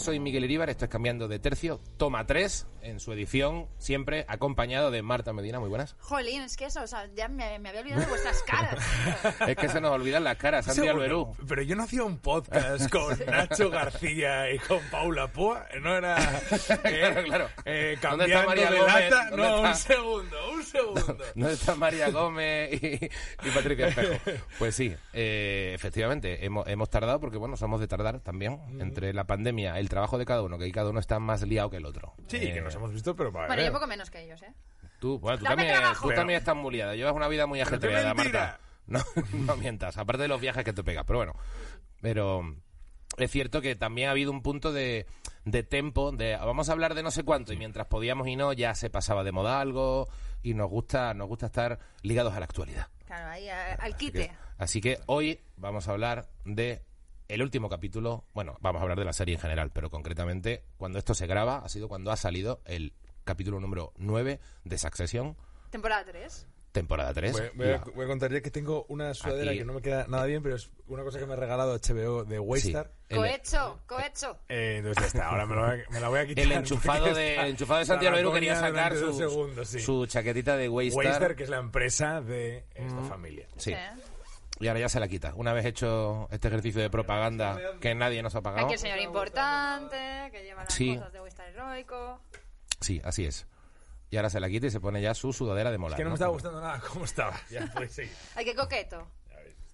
Noches, soy Miguel Iríbar, esto es Cambiando de Tercio, toma 3, en su edición, siempre acompañado de Marta Medina, muy buenas. Jolín, es que eso, o sea, ya me, me había olvidado de vuestras caras. es que se nos olvidan las caras, Santi Alberú. Pero yo no hacía un podcast con Nacho García y con Paula Poa. No era. Claro, claro. eh, ¿Dónde está cambiando María de Gómez? lata. ¿Dónde No, está? un segundo, un segundo. ¿No está María Gómez y, y Patricia Espejo? Pues sí, eh, efectivamente, hemos, hemos tardado porque, bueno, somos de tardar también. Entre la pandemia, el trabajo de cada uno, que ahí cada uno está más liado que el otro. Sí, Eh, que nos hemos visto, pero para Bueno, yo poco menos que ellos, ¿eh? Tú, bueno, tú, también, trabajo. tú Pero- también estás muy liada. Llevas una vida muy ajetreada. Marta. No, no mientas. Aparte de los viajes que te pegas. Pero bueno, pero es cierto que también ha habido un punto de, de tempo, de vamos a hablar de no sé cuánto, y mientras podíamos y no, ya se pasaba de moda algo, y nos gusta, nos gusta estar ligados a la actualidad. Claro, ahí a- al quite. Así que hoy vamos a hablar de el último capítulo, bueno, vamos a hablar de la serie en general, pero concretamente cuando esto se graba ha sido cuando ha salido el capítulo número 9 de Succession, Temporada 3. temporada 3. Voy, voy a, voy a contar ya que tengo una sudadera Aquí. que no me queda nada bien, pero es una cosa que me ha regalado HBO de Waystar. Cohecho, cohecho. Eh, entonces ya está, ahora me, lo voy a- me la voy a quitar. El enchufado de, el enchufado de Santiago Perú quería sacar su, dos segundos, sí. su chaquetita de Waystar. Waystar, que es la empresa de esta familia. Sí. Sí. Y ahora ya se la quita. Una vez hecho este ejercicio de propaganda que nadie nos ha pagado. Aquí el señor importante, que lleva las Sí. cosas de Wistar heroico. Sí, así es. Y ahora se la quita y se pone ya su sudadera de molar. Es que no me estaba gustando nada cómo estaba. Ya puedes seguir. Ay, qué coqueto.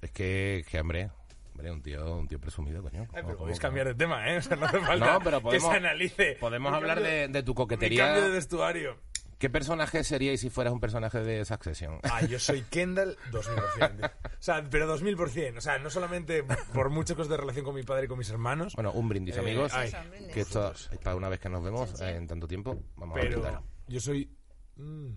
Es que, que hombre, hombre, un tío, un tío presumido, coño. Ay, ¿Cómo- pero podéis cambiar no? de tema, ¿eh? O sea, no hace falta No, pero podemos- que se analice. Podemos Mi hablar cambio- de, de tu Mi coquetería. cambio de vestuario. ¿Qué personaje seríais si fueras un personaje de Succession? Ah, yo soy Kendall 2000%. O sea, pero 2000%. O sea, no solamente por muchas cosas de relación con mi padre y con mis hermanos, Bueno, un brindis, Eh, amigos. ay, que esto es para una vez que nos vemos eh, en tanto tiempo. Vamos a pero brindar. yo soy... mm,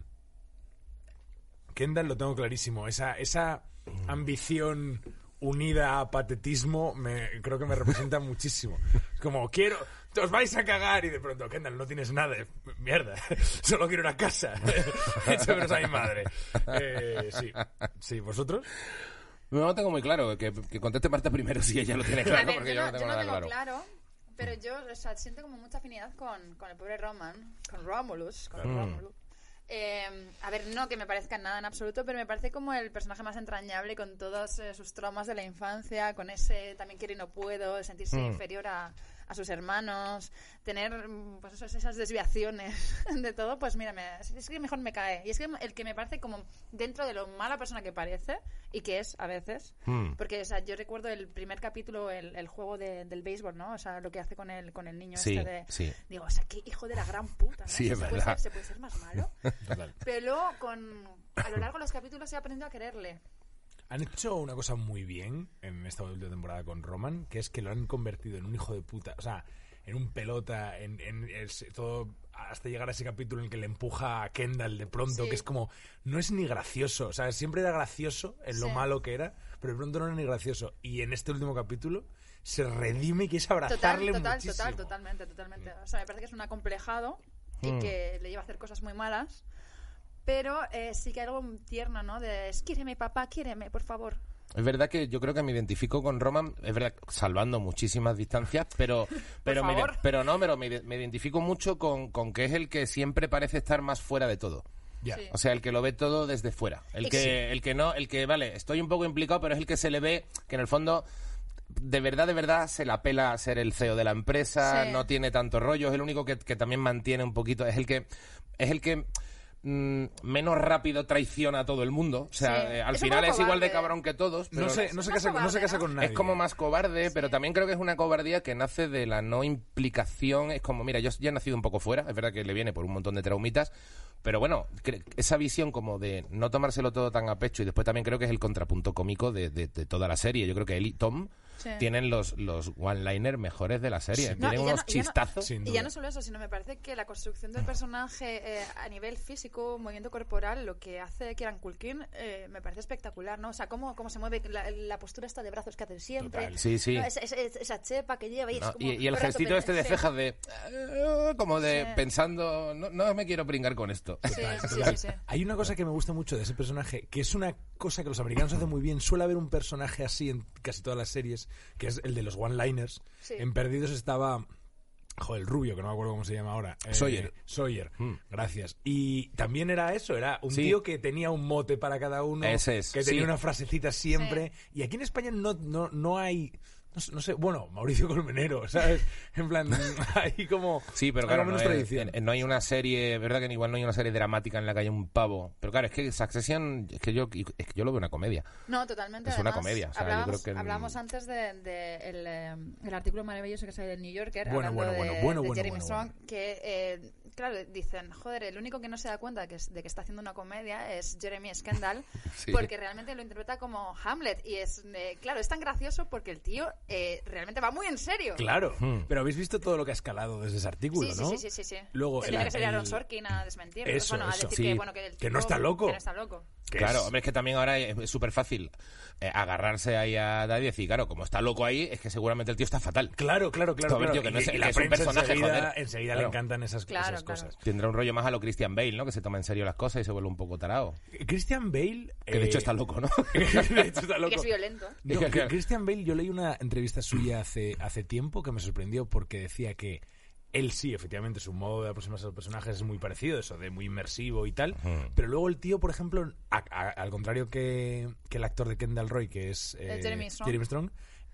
Kendall lo tengo clarísimo. Esa, esa ambición unida a patetismo me, creo que me representa muchísimo. Es como, quiero... Os vais a cagar y de pronto, Kendall, no tienes nada. Mierda, solo quiero una casa. Hecho menos a mi madre. Eh, sí, sí, ¿vosotros? No lo tengo muy claro. Que, que conteste Marta primero si ella lo tiene claro, ver, porque yo yo no, no tengo yo no nada tengo claro. claro, pero yo o sea, siento como mucha afinidad con, con el pobre Roman, con Romulus, con Mm. Romulus. Eh, a ver, no que me parezca nada en absoluto, pero me parece como el personaje más entrañable con todos eh, sus traumas de la infancia, con ese también quiero y no puedo, sentirse Mm. inferior a, a sus hermanos, tener mm, pues eso, esas desviaciones de todo, pues mira, me- es que mejor me cae. Y es que el que me parece como dentro de lo mala persona que parece y que es a veces, Mm. porque o sea, yo recuerdo el primer capítulo, el, el juego de- del béisbol, ¿no? O sea, lo que hace con el, con el niño Sí, este de... sí. Digo, o sea, qué hijo de la gran puta, ¿no? Sí, es se, puede verdad. ser, se puede ser más malo. Pero luego, con, a lo largo de los capítulos he aprendido a quererle. Han hecho una cosa muy bien en esta última temporada con Roman, que es que lo han convertido en un hijo de puta. O sea, en un pelota, en, en es- todo hasta llegar a ese capítulo en el que le empuja a Kendall de pronto, Sí. que es como, no es ni gracioso. O sea, siempre era gracioso en lo Sí. malo que era, pero de pronto no era ni gracioso. Y en este último capítulo se redime y quiere Total, abrazarle total, muchísimo. total, totalmente, totalmente. O sea, me parece que es un acomplejado y Mm. que le lleva a hacer cosas muy malas. Pero eh, sí que hay algo tierno, ¿no? De, quiéreme, papá, quiéreme, por favor. Es verdad que yo creo que me identifico con Roman, es verdad, salvando muchísimas distancias, pero pero me- pero no, pero me, me identifico mucho con, con que es el que siempre parece estar más fuera de todo. Sí. O sea, el que lo ve todo desde fuera. El Sí. que, el que no, el que, vale, estoy un poco implicado, pero es el que se le ve que en el fondo, de verdad, de verdad, se la pela ser el CEO de la empresa, Sí. no tiene tanto rollo, es el único que, que también mantiene un poquito, es el que, es el que mm, menos rápido traiciona a todo el mundo. O sea, Sí. eh, al Es final es igual de cabrón que todos. Pero No se, no, se casa, no con nadie. es como más cobarde, pero también creo que es una cobardía que nace de la no implicación. Es como, mira, yo ya he nacido un poco fuera, es verdad que le viene por un montón de traumitas, pero bueno, esa visión como de no tomárselo todo tan a pecho y después también creo que es el contrapunto cómico de, de- de toda la serie. Yo creo que él y Tom Sí. tienen los, los one-liner mejores de la serie. No, tienen unos no- y ya no- chistazos. Y ya no solo eso, sino me parece que la construcción del personaje eh, a nivel físico, movimiento corporal, lo que hace Kieran Culkin, eh, me parece espectacular, ¿no? O sea, cómo, cómo se mueve la, la postura esta de brazos que hace siempre. Total. Sí, sí. ¿no? Esa, esa- esa chepa que lleva y, es Y, y el gestito este de sí. cejas de... eh, como de Sí. pensando, no, no me quiero pringar con esto. Sí, sí, sí, sí. Hay una cosa que me gusta mucho de ese personaje, que es una cosa que los americanos hacen muy bien. Suele haber un personaje así en casi todas las series, que es el de los one-liners. Sí. En Perdidos estaba... Joder, el rubio, que no me acuerdo cómo se llama ahora. Eh, Sawyer. Sawyer, Hmm. gracias. Y también era eso, era un Sí. tío que tenía un mote para cada uno. Ese es, Que tenía sí. una frasecita siempre. Y aquí en España no, no, no hay... No sé, no sé, bueno, Mauricio Colmenero, ¿sabes? En plan, hay como... Sí, pero claro, no, menos es- tradición. en- no hay una serie, verdad que igual no hay una serie dramática en la que haya un pavo. Pero claro, es que Succession, es que yo, es que yo lo veo una comedia. No, totalmente. Es una comedia, o sea, yo hablábamos, creo que- hablábamos antes del de, el, eh, el artículo maravilloso que sale del New Yorker, Bueno, hablando bueno, de, bueno, bueno, de bueno, Jeremy bueno, Strong, bueno. que, eh, claro, dicen, joder, el único que no se da cuenta de que, es- de que está haciendo una comedia es Jeremy Scandal, Sí. porque realmente lo interpreta como Hamlet. Y es, eh, claro, es tan gracioso porque el tío eh, realmente va muy en serio. Claro, Hmm. pero habéis visto todo lo que ha escalado desde ese artículo, Sí, ¿no? sí, sí, sí, sí. Luego, el- tiene que el- Aaron Sorkin a desmentirlo. Eso, bueno, a decir Sí. que, bueno, que, el Que no tipo- está loco. Que no está loco. Claro, es- hombre, es que también ahora es súper fácil eh, agarrarse ahí a Daddy y decir, claro, como está loco ahí, es que seguramente el tío está fatal. Claro, claro, claro. Claro. tío, que no Y- es- y que la es un prensa personaje, enseguida, joder. enseguida Claro. le encantan esas, Claro, esas claro. cosas. Tendrá un rollo más a lo Christian Bale, ¿no? Que se toma en serio las cosas y se vuelve un poco tarao. Christian Bale... Que de eh, hecho está loco, ¿no? de hecho está Y loco. que es violento. No. Christian Bale, yo leí una entrevista suya hace, hace tiempo que me sorprendió porque decía que él sí, efectivamente, su modo de aproximarse a los personajes es muy parecido, eso de muy inmersivo y tal. Pero luego el tío, por ejemplo, a- a- al contrario que, que el actor de Kendall Roy, que es eh, Jeremy Strong. Strong,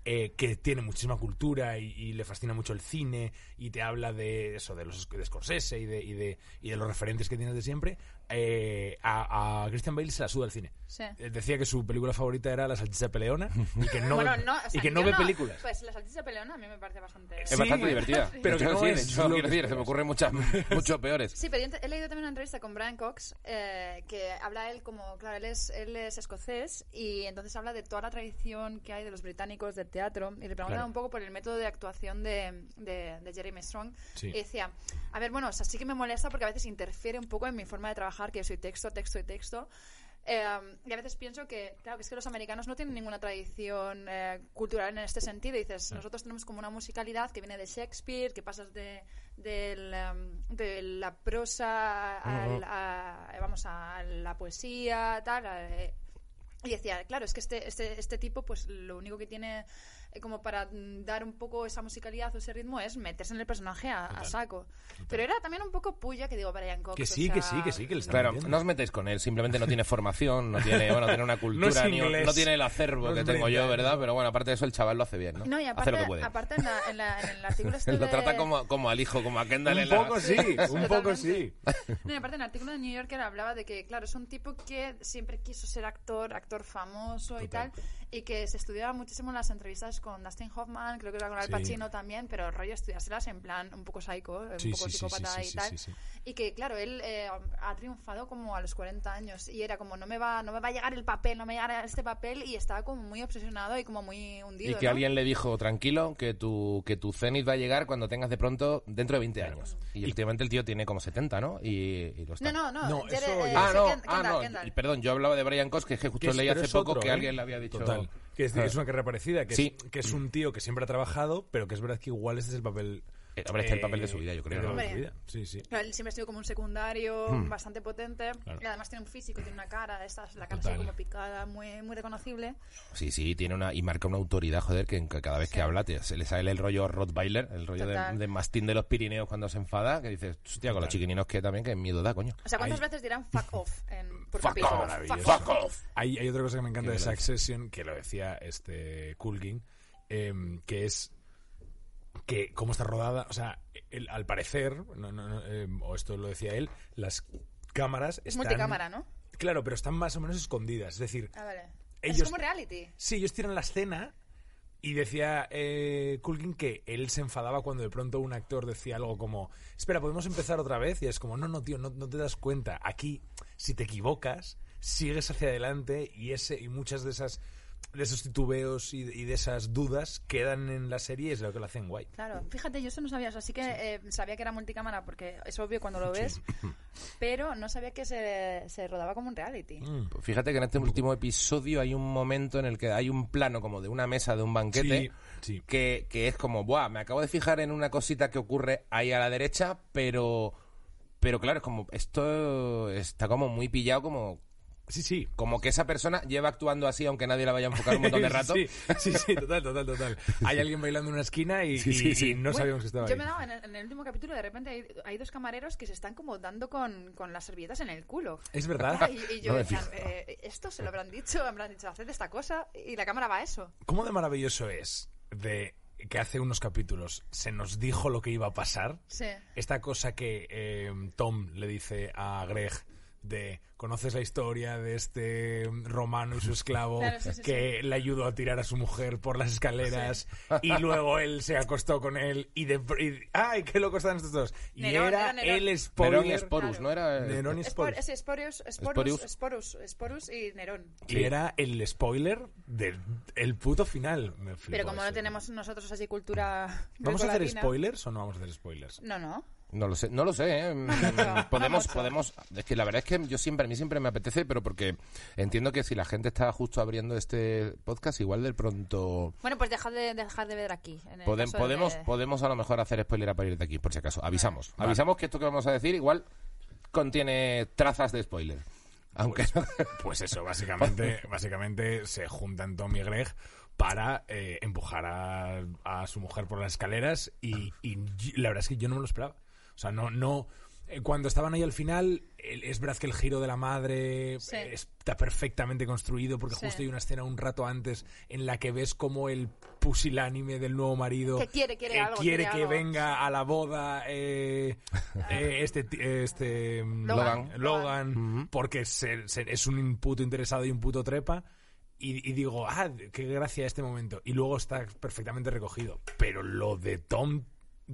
eh, que tiene muchísima cultura y, y le fascina mucho el cine y te habla de eso, de los de Scorsese y de, y de, y de los referentes que tienes de siempre, eh, a, a Christian Bale se la suda el cine. Sí. Eh, Decía que su película favorita era La salchicha peleona y que no, bueno, ve, no, o sea, y que no yo ve películas. Pues la salchicha peleona a mí me parece bastante... Es Sí, bastante divertida. pero que no de es lo quiero decir, se me ocurren muchas, mucho peores. Sí, pero yo he leído también una entrevista con Brian Cox eh, que habla él como, claro, él es, él es escocés y entonces habla de toda la tradición que hay de los británicos del teatro y le preguntan Claro. un poco por el método de actuación de, de, de Jeremy Strong Sí. y decía, a ver, bueno, o sea, sí que me molesta porque a veces interfiere un poco en mi forma de trabajar, que yo soy texto, texto y texto. Eh, y a veces pienso que, claro, que es que los americanos no tienen ninguna tradición eh, cultural en este sentido. Dices, nosotros tenemos como una musicalidad que viene de Shakespeare, que pasas de, del, em, de la prosa al- a, vamos, a la poesía, tal. eh, y decía, claro, es que este, este, este tipo, pues lo único que tiene eh, como para mm, dar un poco esa musicalidad o ese ritmo es meterse en el personaje a, a saco. Pero era también un poco puya que digo Brian Cox. Que o sí, que sea, sí, que sí, que le está Claro, no os metéis con él, simplemente no tiene formación, no tiene, bueno, tiene una cultura, es ni- inglés. no tiene el acervo No que tengo yo. ¿verdad? Pero bueno, aparte de eso, el chaval lo hace bien, ¿no? No, y hace aparte, lo que puede. aparte en, la- en la- en el artículo este lo de- trata como, como al hijo, como a Kendall Un en la- poco sí, un poco sí. No, y aparte en el artículo de New Yorker hablaba de que, claro, es un tipo que siempre quiso ser actor, actor famoso y tal, y que se estudiaba muchísimo en las entrevistas con Dustin Hoffman, creo que era con Al Sí. Pacino también, pero rollo estudiárselas en plan un poco psycho, un Sí, poco sí, psicópata sí, sí, y sí, tal. sí, sí. Y que, claro, él eh, ha triunfado como a los 40 años y era como, no me va no me va a llegar el papel, no me va a llegar este papel y estaba como muy obsesionado y como muy hundido, Y que ¿no? alguien le dijo, tranquilo, que tu, que tu cenit va a llegar cuando tengas de pronto dentro de 20 años. Y efectivamente el tío tiene como 70, ¿no? Y, y lo está. No, no, no. No, Jere- eso eh, Ah, sí, no, Ken- ah, Kendall, no. Kendall. y Perdón, yo hablaba de Brian Cox, que es que justo leí hace poco otro, que ¿eh? alguien le había dicho... Total. Que es, es una carrera parecida, que, Sí. es, que es un tío que siempre ha trabajado, pero que es verdad que igual este es el papel... Eh, hombre, este es el eh, papel de su vida, yo creo, de ¿no? su Hombre. vida. Sí, sí. Él siempre ha sido como un secundario Hmm. bastante potente Claro. y además tiene un físico, tiene una cara, esta, la cara así como picada, muy, muy reconocible. Sí, sí, tiene una y marca una autoridad, joder, que, cada vez que habla te- se le sale el rollo Rottweiler, el rollo de, mastín de los Pirineos cuando se enfada, que dices, hostia, con los chiquininos que también, que miedo da, coño. O sea, ¿cuántas veces dirán fuck off en, por Fuck capítulo? off, Fuck. Fuck off. Hay, hay otra cosa que me encanta Qué de. Succession, que lo decía este Kulkin, em, que es que cómo está rodada, o sea, el- al parecer, no, no, no, em, o esto lo decía él, las cámaras Es están... multicámara, ¿no? Claro, pero están más o menos escondidas. Es decir, Ah, vale. Ellos- Es como reality. Sí, ellos tiran la escena y decía eh, Culkin que él se enfadaba cuando de pronto un actor decía algo como, espera, ¿podemos empezar otra vez? Y es como, no, no, tío, no, no te das cuenta. Aquí, si te equivocas, sigues hacia adelante y, ese, y muchas de esas de esos titubeos y, y de esas dudas quedan en la serie y es lo que lo hacen guay. Claro, fíjate, yo eso no sabía, o sea, sí que eh, sabía que era multicámara porque es obvio cuando lo ves, pero no sabía que se, se rodaba como un reality. Mm. Pues Fíjate que en este último episodio hay un momento en el que hay un plano como de una mesa de un banquete Sí, sí. Que, que es como, buah, me acabo de fijar en una cosita que ocurre ahí a la derecha, pero pero claro, es como esto está como muy pillado como Sí, sí. como que esa persona lleva actuando así aunque nadie la vaya a enfocar un montón de rato. Sí, sí, sí, total, total, total. Hay alguien bailando en una esquina y, Sí, y- sí, sí. y no Bueno, sabíamos que estaba yo ahí. me he dado en el, en el último capítulo, de repente hay, hay dos camareros que se están como dando con, con las servilletas en el culo. Es verdad. Ah, Y, y yo, No fijo. eh, esto se lo habrán dicho, habrán dicho, haced esta cosa, y la cámara va a eso. ¿Cómo de maravilloso es de que hace unos capítulos se nos dijo lo que iba a pasar? Sí. Esta cosa que eh, Tom le dice a Greg de conoces la historia de este romano y su esclavo Claro, sí, sí, que le ayudó a tirar a su mujer por las escaleras y luego él se acostó con él y de y- ay qué locos están estos dos y Nerón, era Nerón. el spoiler Nerón y Sporus, Claro. ¿no era? Nerón y Espor, Sporus. ese Sporius, Sporus, Sporius. Sporus, Sporus y Nerón. y era el spoiler del el puto final Me Pero como no tenemos nosotros así cultura ¿Vamos a hacer spoilers o no vamos a hacer spoilers? No, no. No lo sé, no lo sé, ¿eh? Mm, podemos, podemos, es que la verdad es que yo siempre, a mí siempre me apetece, pero porque entiendo que si la gente está justo abriendo este podcast, igual de pronto Bueno, pues dejad de, dejar de ver aquí. en el podem- de podemos, podemos a lo mejor hacer spoiler a partir de aquí, por si acaso. Avisamos, avisamos que esto que vamos a decir igual contiene trazas de spoiler. Aunque Pues eso, básicamente, básicamente se juntan Tom y Greg para eh, empujar a, a su mujer por las escaleras y, y la verdad es que yo no me lo esperaba. O sea, no, no. eh, Cuando estaban ahí al final, el- es verdad que el giro de la madre Sí. eh, está perfectamente construido porque Sí. justo hay una escena un rato antes en la que ves como el pusilánime del nuevo marido Que quiere, quiere eh, algo, quiere quiere que algo. venga a la boda eh, eh, este este Logan. Logan, porque se- se- es un puto interesado y un puto trepa. Y, y digo, ah, qué gracia este momento. Y luego está perfectamente recogido. Pero lo de Tom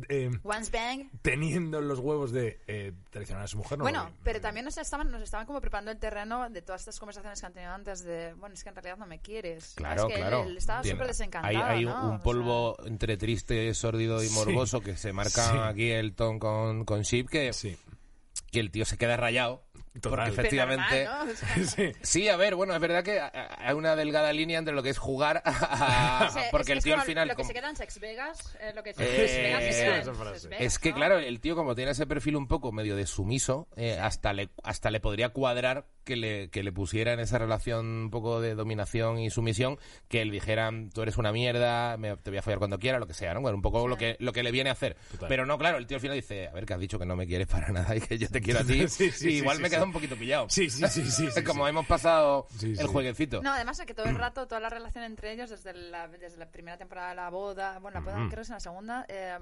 eh, Once Bang. teniendo los huevos de eh, traicionar a su mujer, no Bueno, lo pero también nos estaban, nos estaban como preparando el terreno de todas estas conversaciones que han tenido antes de, bueno, es que en realidad no me quieres. Claro, es que claro. Él, él estaba súper desencantado, Hay, hay ¿no? un O polvo entre triste, sórdido y Sí. morboso que se marca Sí. aquí el Tom con, con Sheep, que, Sí. que el tío se queda rayado. Total. Efectivamente... normal, ¿no? O sea, Sí. Sí, a ver, bueno, es verdad que hay una delgada línea entre lo que es jugar a... o sea, porque es- el es tío al final... Lo que como- se queda en Sex Vegas, eh, lo que Eh, Sex Vegas esa se queda en frase. Sex Vegas, Es que, ¿no? claro, el tío como tiene ese perfil un poco medio de sumiso, eh, hasta, le, hasta le podría cuadrar que le, que le pusiera en esa relación un poco de dominación y sumisión, que él dijeran, tú eres una mierda, me- te voy a follar cuando quiera, lo que sea, ¿no? Bueno, un poco lo, que, lo que le viene a hacer. Total. Pero no, claro, el tío al final dice, a ver, que has dicho que no me quieres para nada y que yo te quiero a ti. Sí, sí, y sí, igual sí, me sí. Un poquito pillado. Sí, sí, sí, sí, sí, como sí. hemos pasado Sí, el jueguecito. No, además es que todo el rato, toda la relación entre ellos, desde la, desde la primera temporada de la boda, bueno, la boda creo que es en la segunda, eh,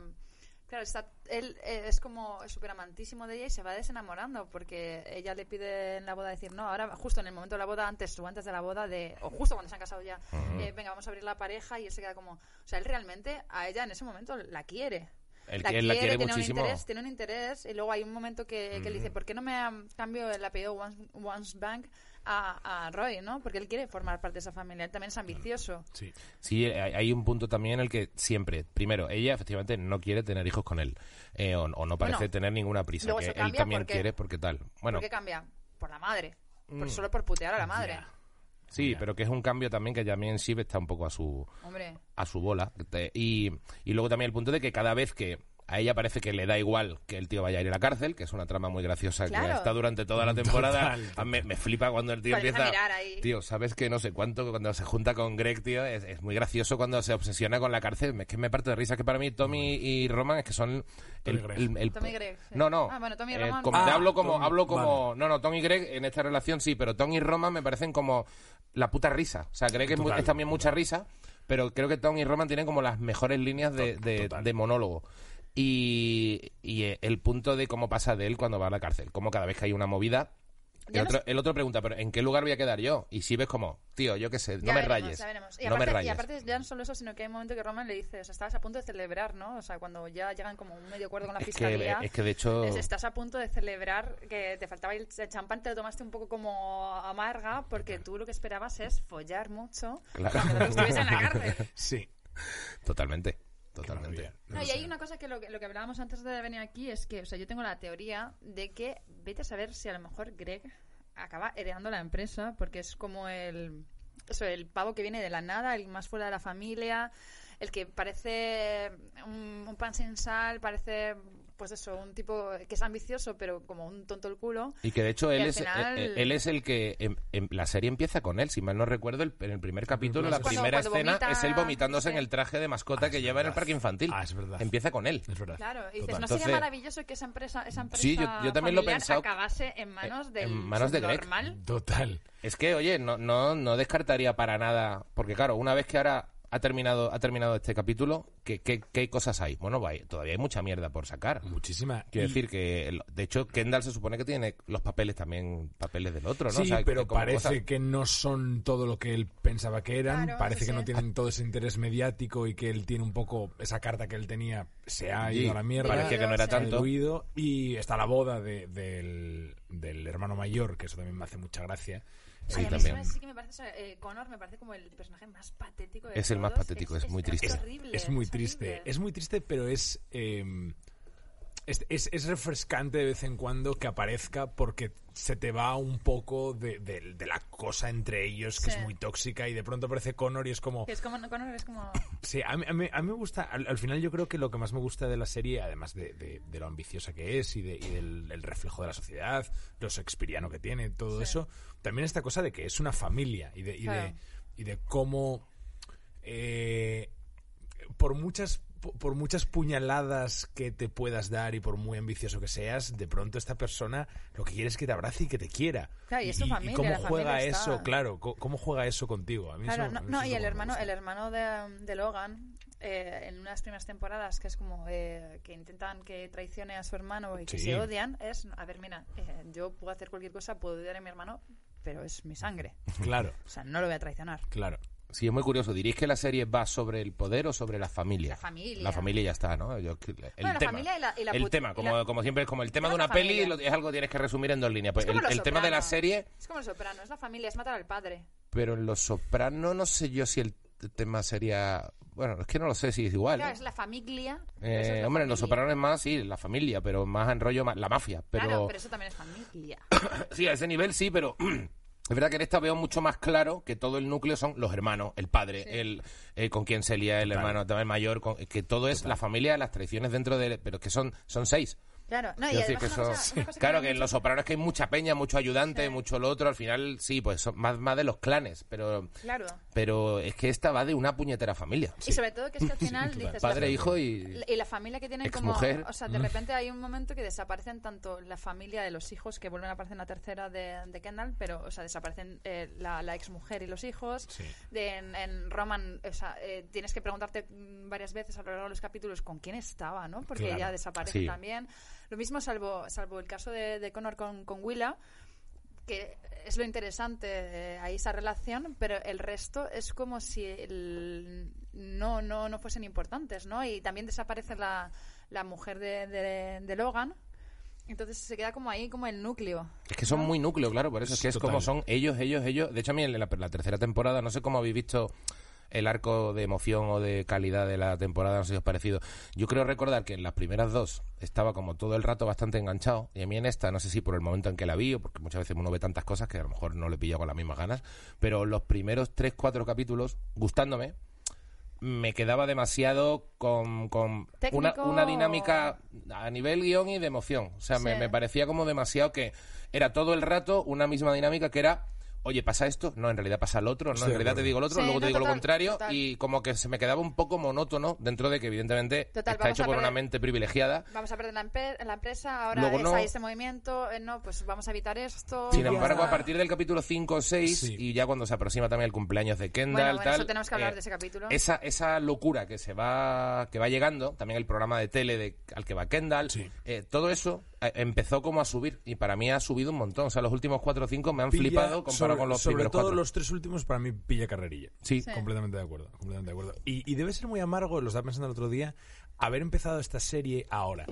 claro, está, él eh, es como súper amantísimo de ella y se va desenamorando porque ella le pide en la boda decir, no, ahora justo en el momento de la boda, antes o antes de la boda, de, o justo cuando se han casado ya, eh, venga, vamos a abrir la pareja y él se queda como, o sea, él realmente a ella en ese momento la quiere. El que él la quiere tiene muchísimo. Un interés, tiene un interés y luego hay un momento que, que le dice, ¿por qué no me cambio el apellido Once, Bank a, a Roy, ¿no? Porque él quiere formar parte de esa familia, él también es ambicioso. Sí. Sí, hay un punto también en el que siempre, primero, ella efectivamente no quiere tener hijos con él, eh, o, o no parece Bueno, tener ninguna prisa, que él también porque- quiere porque tal. Bueno, ¿Por qué cambia? Por la madre. Por, Mm. Solo por putear a la madre. Sí, pero que es un cambio también que también Shiv está un poco a su Hombre. a su bola. Y, y luego también el punto de que cada vez que a ella parece que le da igual que el tío vaya a ir a la cárcel, que es una trama muy graciosa que está durante toda la temporada. Total, total. A mí Me, me flipa cuando el tío empieza a mirar ahí. Tío, sabes que no sé cuánto cuando se junta con Greg, tío, es, es muy gracioso cuando se obsesiona con la cárcel. Es que me parte de risa. Que para mí Tommy y Roman es que son. Tommy el, Greg. el- el- Tommy Greg, sí. No, no. Ah, bueno, Tommy y Eh, Roman. como- Ah, hablo como. Tommy, hablo como No, no, Tommy y Greg en esta relación sí, pero Tom y Roman me parecen como la puta risa. O sea, Greg es, mu- Total, es también mucha risa, pero creo que Tom y Roman tienen como las mejores líneas de, de- de monólogo. Y, y eh, el punto de cómo pasa de él cuando va a la cárcel. Como cada vez que hay una movida, el no otro, el otro pregunta, ¿pero en qué lugar voy a quedar yo? Y si ves como, tío, yo qué sé, no Ya me veremos, rayes. ya veremos. Y, no me aparte, y rayes. aparte ya no solo eso, sino que hay un momento que Roman le dice, o sea, estabas a punto de celebrar, ¿no? O sea, cuando ya llegan como un medio acuerdo con la Es que, fiscalía. es que de hecho... es- estás a punto de celebrar que te faltaba el champán, te lo tomaste un poco como amarga, porque tú lo que esperabas es follar mucho Claro. cuando tú estuviese en la cárcel. Sí. Totalmente, totalmente. No, y hay una cosa que lo, que lo que hablábamos antes de venir aquí es que, o sea, yo tengo la teoría de que vete a saber si a lo mejor Greg acaba heredando la empresa porque es como el, eso, el pavo que viene de la nada, el más fuera de la familia, el que parece un, un pan sin sal, parece, pues eso, un tipo que es ambicioso pero como un tonto el culo. Y que de hecho él es, final- eh, eh, él es el que em- em- la serie empieza con él, si mal no recuerdo, el- en el primer capítulo, la Cuando- primera cuando escena vomita, es él vomitándose en el traje de mascota Ah, que lleva en el parque infantil. Ah, es verdad. Empieza con él. Es verdad. Claro, y dices, Total. ¿no sería Entonces- maravilloso que esa empresa, esa empresa Sí, yo- yo también lo he familiar pensado. acabase en manos En- del en manos de Greg. normal? Total. Es que, oye, no, no, no descartaría para nada, porque claro, una vez que ahora ha terminado, ha terminado este capítulo, ¿qué, qué, qué cosas hay? Bueno, va, todavía hay mucha mierda por sacar. Muchísima. Quiero Y- decir que, de hecho, Kendall se supone que tiene los papeles también, papeles del otro, ¿no? Sí, O sea, pero que parece cosas- que no son todo lo que él pensaba que eran. Claro, parece sí, que no tienen todo ese interés mediático y que él tiene un poco esa carta que él tenía se ha Sí, ido a la mierda. parecía que no era tanto. diluido, y está la boda de- del, del hermano mayor, que eso también me hace mucha gracia. Sí, Ay, a mí también. ¿sabes? sí que me parece, o sea, eh, Connor me parece como el personaje más patético de Es el más patético, es muy Es, triste. horrible, es muy triste. horrible. Es muy triste, pero es, eh, es, es- es refrescante de vez en cuando que aparezca porque se te va un poco de, de- de la cosa entre ellos que Sí. es muy tóxica y de pronto aparece Connor y es como... Es como, Connor es como... Sí, a mí, a mí- a mí me gusta, al, al final yo creo que lo que más me gusta de la serie, además de, de- lo ambiciosa que es y, de- y del el reflejo de la sociedad, lo shakespeariano que tiene, todo Sí. eso, también esta cosa de que es una familia y de, y Claro. de, y de cómo eh, por muchas por muchas puñaladas que te puedas dar y por muy ambicioso que seas, de pronto esta persona lo que quiere es que te abrace y que te quiera. Claro, y es tu familia, cómo la juega familia eso, está- claro, cómo juega eso contigo. A mí Claro, eso- no, a mí no, eso y el hermano, el hermano de, de Logan, eh, en unas primeras temporadas, que es como eh, que intentan que traicione a su hermano y que Sí. se odian, es, a ver, mira, eh, yo puedo hacer cualquier cosa, puedo odiar a mi hermano, pero es mi sangre. Claro, O sea, no lo voy a traicionar. claro. Sí, es muy curioso. ¿Diréis que la serie va sobre el poder o sobre la familia? La familia. La familia ya está, ¿no? Yo- el Bueno, la tema. familia y la- y la el tema, como, la- como siempre, es como el tema de una la peli es algo que tienes que resumir en dos líneas. Pues el, tema de la serie, Es como el soprano, es la familia, es matar al padre. pero en Los Soprano no sé yo si el tema sería... Bueno, es que no lo sé si es igual. Claro, ¿eh? es la familia. Eh, es la hombre, en Los. Sopranos es más, sí, la familia, pero más en rollo la mafia. Pero, Claro, pero eso también es familia. sí, a ese nivel sí, pero es verdad que en esta veo mucho más claro que todo el núcleo son los hermanos, el padre, Sí. el eh, con quien se lía el Total. hermano también mayor, con- que todo es la familia, las traiciones dentro de... Pero es que son, son seis. Claro, no, y Quiero decir además que una eso- cosa- una cosa que claro que en Los Sopranos que hay mucha peña, mucho ayudante, Sí. mucho lo otro, al final sí, pues son más, más de los clanes, pero Claro. pero es que esta va de una puñetera familia. Y sobre todo que es que al final dices... Padre, hijo y... Y la familia que tienen como... O sea, de repente hay un momento que desaparecen tanto la familia de los hijos, que vuelven a aparecer en la tercera de, de Kendall, pero, o sea, desaparecen eh, la, la exmujer y los hijos. Sí. De, en, en Roman, o sea, eh, tienes que preguntarte mm, varias veces a lo largo de los capítulos con quién estaba, ¿no? Porque Claro. ella desaparece también. Lo mismo salvo, salvo el caso de, de Connor con, con Willa, que es lo interesante eh, ahí esa relación, pero el resto es como si el- no, no, no fuesen importantes, ¿no? Y también desaparece la, la mujer de, de- de Logan. Entonces se queda como ahí, como el núcleo. Es que son muy núcleo, claro, por eso es que es Total. como son ellos, ellos, ellos. De hecho, a mí en la, la tercera temporada, no sé cómo habéis visto el arco de emoción o de calidad de la temporada, no sé si os ha parecido. Yo creo recordar que en las primeras dos estaba como todo el rato bastante enganchado, y a mí en esta, no sé si por el momento en que la vi, o porque muchas veces uno ve tantas cosas que a lo mejor no le pilla con las mismas ganas, pero los primeros tres, cuatro capítulos, gustándome, me quedaba demasiado con, con una, dinámica a nivel guion y de emoción. O sea, me, me parecía como demasiado que era todo el rato una misma dinámica que era oye, pasa esto, no, en realidad pasa lo otro, no, en realidad te digo lo otro, Sí, luego te no, digo lo contrario, total. y como que se me quedaba un poco monótono dentro de que evidentemente Total, está hecho por una mente privilegiada. Vamos a perder la, empe- la empresa, ahora Luego es, no. hay este movimiento, eh, no, pues vamos a evitar esto. Sin embargo, a partir del capítulo 5 o 6, Sí. y ya cuando se aproxima también el cumpleaños de Kendall, Bueno, bueno, tal, eso tenemos que hablar eh, de ese capítulo. Esa, esa locura que se va que va llegando, también el programa de tele de, al que va Kendall, Sí. eh, todo eso empezó como a subir y para mí ha subido un montón. O sea, los últimos 4 o 5 me han Pilla- flipado comparado sobre, con los sobre primeros todo 4. los tres últimos para mí pilla carrerilla. Sí. Sí. Completamente de acuerdo, completamente de acuerdo. Y, y debe ser muy amargo, lo estaba pensando el otro día, haber empezado esta serie ahora.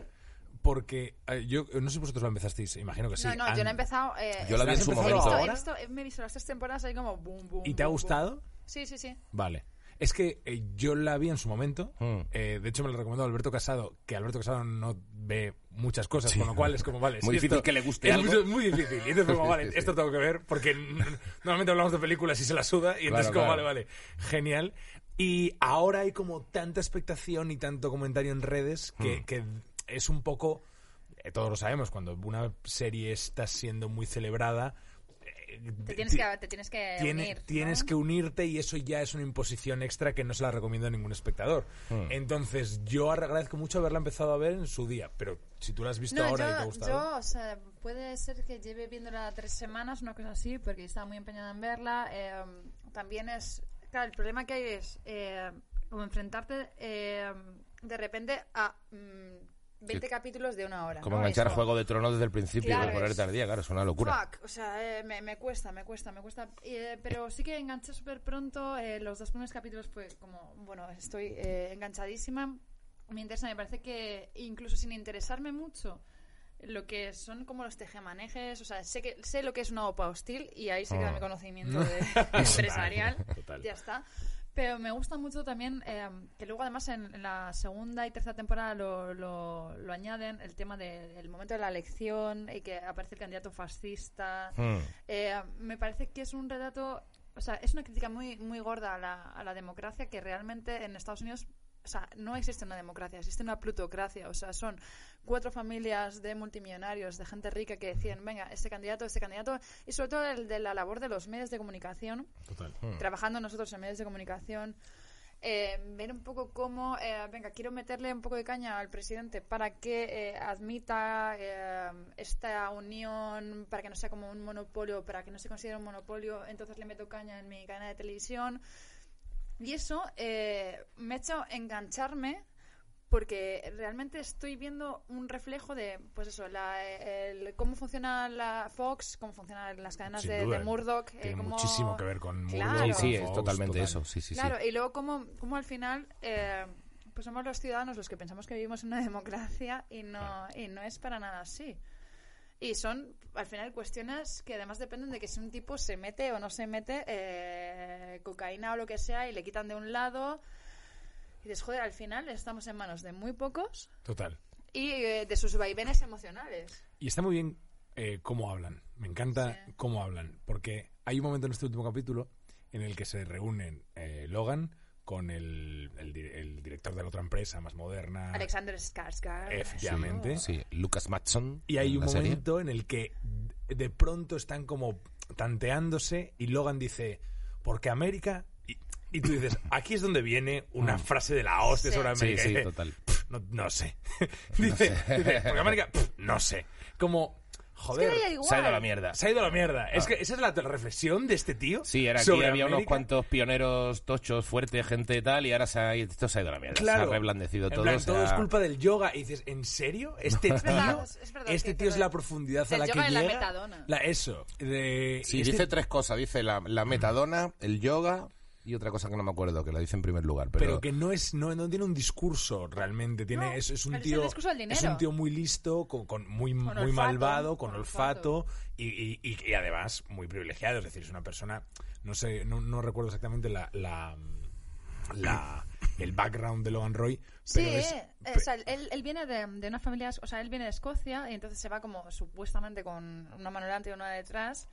Porque eh, yo eh, no sé si vosotros la empezasteis, imagino que sí. no, no, yo no he empezado. eh, Yo la vi ¿La en su momento. he ahora? visto, he- me he visto las tres temporadas ahí como boom, boom. ¿Y te ha boom. gustado? Sí, sí, sí. Vale. Es que eh, yo la vi en su momento. Mm. eh, de hecho, me lo recomendó Alberto Casado, que Alberto Casado no ve muchas cosas, Sí. con lo cual es como, vale. Muy si difícil esto- que le guste es algo. Muy, muy difícil. Y entonces, como, vale, esto tengo que ver, porque normalmente hablamos de películas y se la suda, y entonces, Claro, como, claro. vale, vale, genial. Y ahora hay como tanta expectación y tanto comentario en redes que, Mm. que es un poco. eh, todos lo sabemos, cuando una serie está siendo muy celebrada. Te tienes ti- que, te tienes que tiene- unir. ¿no? tienes que unirte y eso ya es una imposición extra que no se la recomiendo a ningún espectador. Hmm. Entonces, yo agradezco mucho haberla empezado a ver en su día, pero si tú la has visto No, ahora yo, y te ha gustado. yo, o sea, puede ser que lleve viéndola tres semanas, una cosa así, porque estaba muy empeñada en verla. eh, también es. Claro, el problema que hay es eh, como enfrentarte eh, de repente a mm, 20 Sí. capítulos de una hora. Como ¿no? enganchar Es como- Juego de Tronos desde el principio Claro, y ponerte es- al día, claro, es una locura. Fuck, o sea, eh, me, me cuesta, me cuesta, me cuesta. Eh, pero sí que enganché súper pronto. eh, los dos primeros capítulos fue como, bueno, estoy eh, enganchadísima. Me interesa, me parece que incluso sin interesarme mucho lo que son como los tejemanejes, o sea, sé que sé lo que es una OPA hostil y ahí se queda Ah. mi conocimiento de, empresarial. Total. Ya está. Pero me gusta mucho también eh, que luego además en, en la segunda y tercera temporada lo, lo, lo añaden el tema del momento de la elección y que aparece el candidato fascista. Mm. Eh, me parece que es un relato, o sea, es una crítica muy, muy gorda a la, a la democracia que realmente en Estados Unidos, o sea, no existe una democracia, existe una plutocracia, o sea, son cuatro familias de multimillonarios, de gente rica que deciden, venga, este candidato, este candidato, y sobre todo el de la labor de los medios de comunicación, Total. trabajando nosotros en medios de comunicación, eh, ver un poco cómo, eh, venga, quiero meterle un poco de caña al presidente para que eh, admita eh, esta unión, para que no sea como un monopolio, para que no se considere un monopolio, entonces le meto caña en mi cadena de televisión. Y eso eh, me ha hecho engancharme porque realmente estoy viendo un reflejo de, pues eso, la, el- cómo funciona la Fox, cómo funcionan las cadenas Sin de, duda. de Murdoch. eh, Tiene cómo- muchísimo que ver con Claro. Murdoch, Sí, es Fox, totalmente total. eso, sí, sí, sí. Claro, y luego cómo, cómo al final eh, pues somos los ciudadanos los que pensamos que vivimos en una democracia y no, y no es para nada así. Y son, al final, cuestiones que además dependen de que si un tipo se mete o no se mete eh, cocaína o lo que sea y le quitan de un lado. Y dices, joder, al final estamos en manos de muy pocos Total. y eh, de sus vaivenes emocionales. Y está muy bien eh, cómo hablan. Me encanta Sí. cómo hablan. Porque hay un momento en este último capítulo en el que se reúnen eh, Logan con el, el di- el director de la otra empresa más moderna. Alexander Skarsgård. Efectivamente. Sí, Lucas Matson. Y hay un serie. momento en el que de pronto están como tanteándose y Logan dice, porque América... Y, y tú dices, aquí es donde viene una frase de la hostia Sí. sobre América. sí, total. "Pff, No, no sé. dice, dice, porque América, pff, no sé. Como, joder, Es que. Se ha ido a la mierda. se ha ido a la mierda. Es que esa es la reflexión de este tío. Sí, era aquí había unos América. cuantos pioneros tochos, fuertes, gente tal, y ahora se ha, esto se ha ido a la mierda. Claro. Se ha reblandecido En todo. plan, se todo ha- es culpa del yoga. Y dices, ¿en serio? Este tío, verdad, es- es verdad este que- tío que es la profundidad a del la que yoga y la llega. metadona. La- eso. De, Sí, este- dice tres cosas. Dice la, la metadona, el yoga y otra cosa que no me acuerdo, que la dice en primer lugar. Pero, pero que no es no, no tiene un discurso realmente tiene No, es, es un es el tío es un tío muy listo con, con muy muy olfato, malvado con, con olfato, Y, y- y- y además muy privilegiado es decir es una persona no sé no, no recuerdo exactamente la, la, la- el background de Logan Roy Sí, es- eh, o sea, él, él viene de, de una familia, o sea, él viene de Escocia y entonces se va como supuestamente con una mano delante y una detrás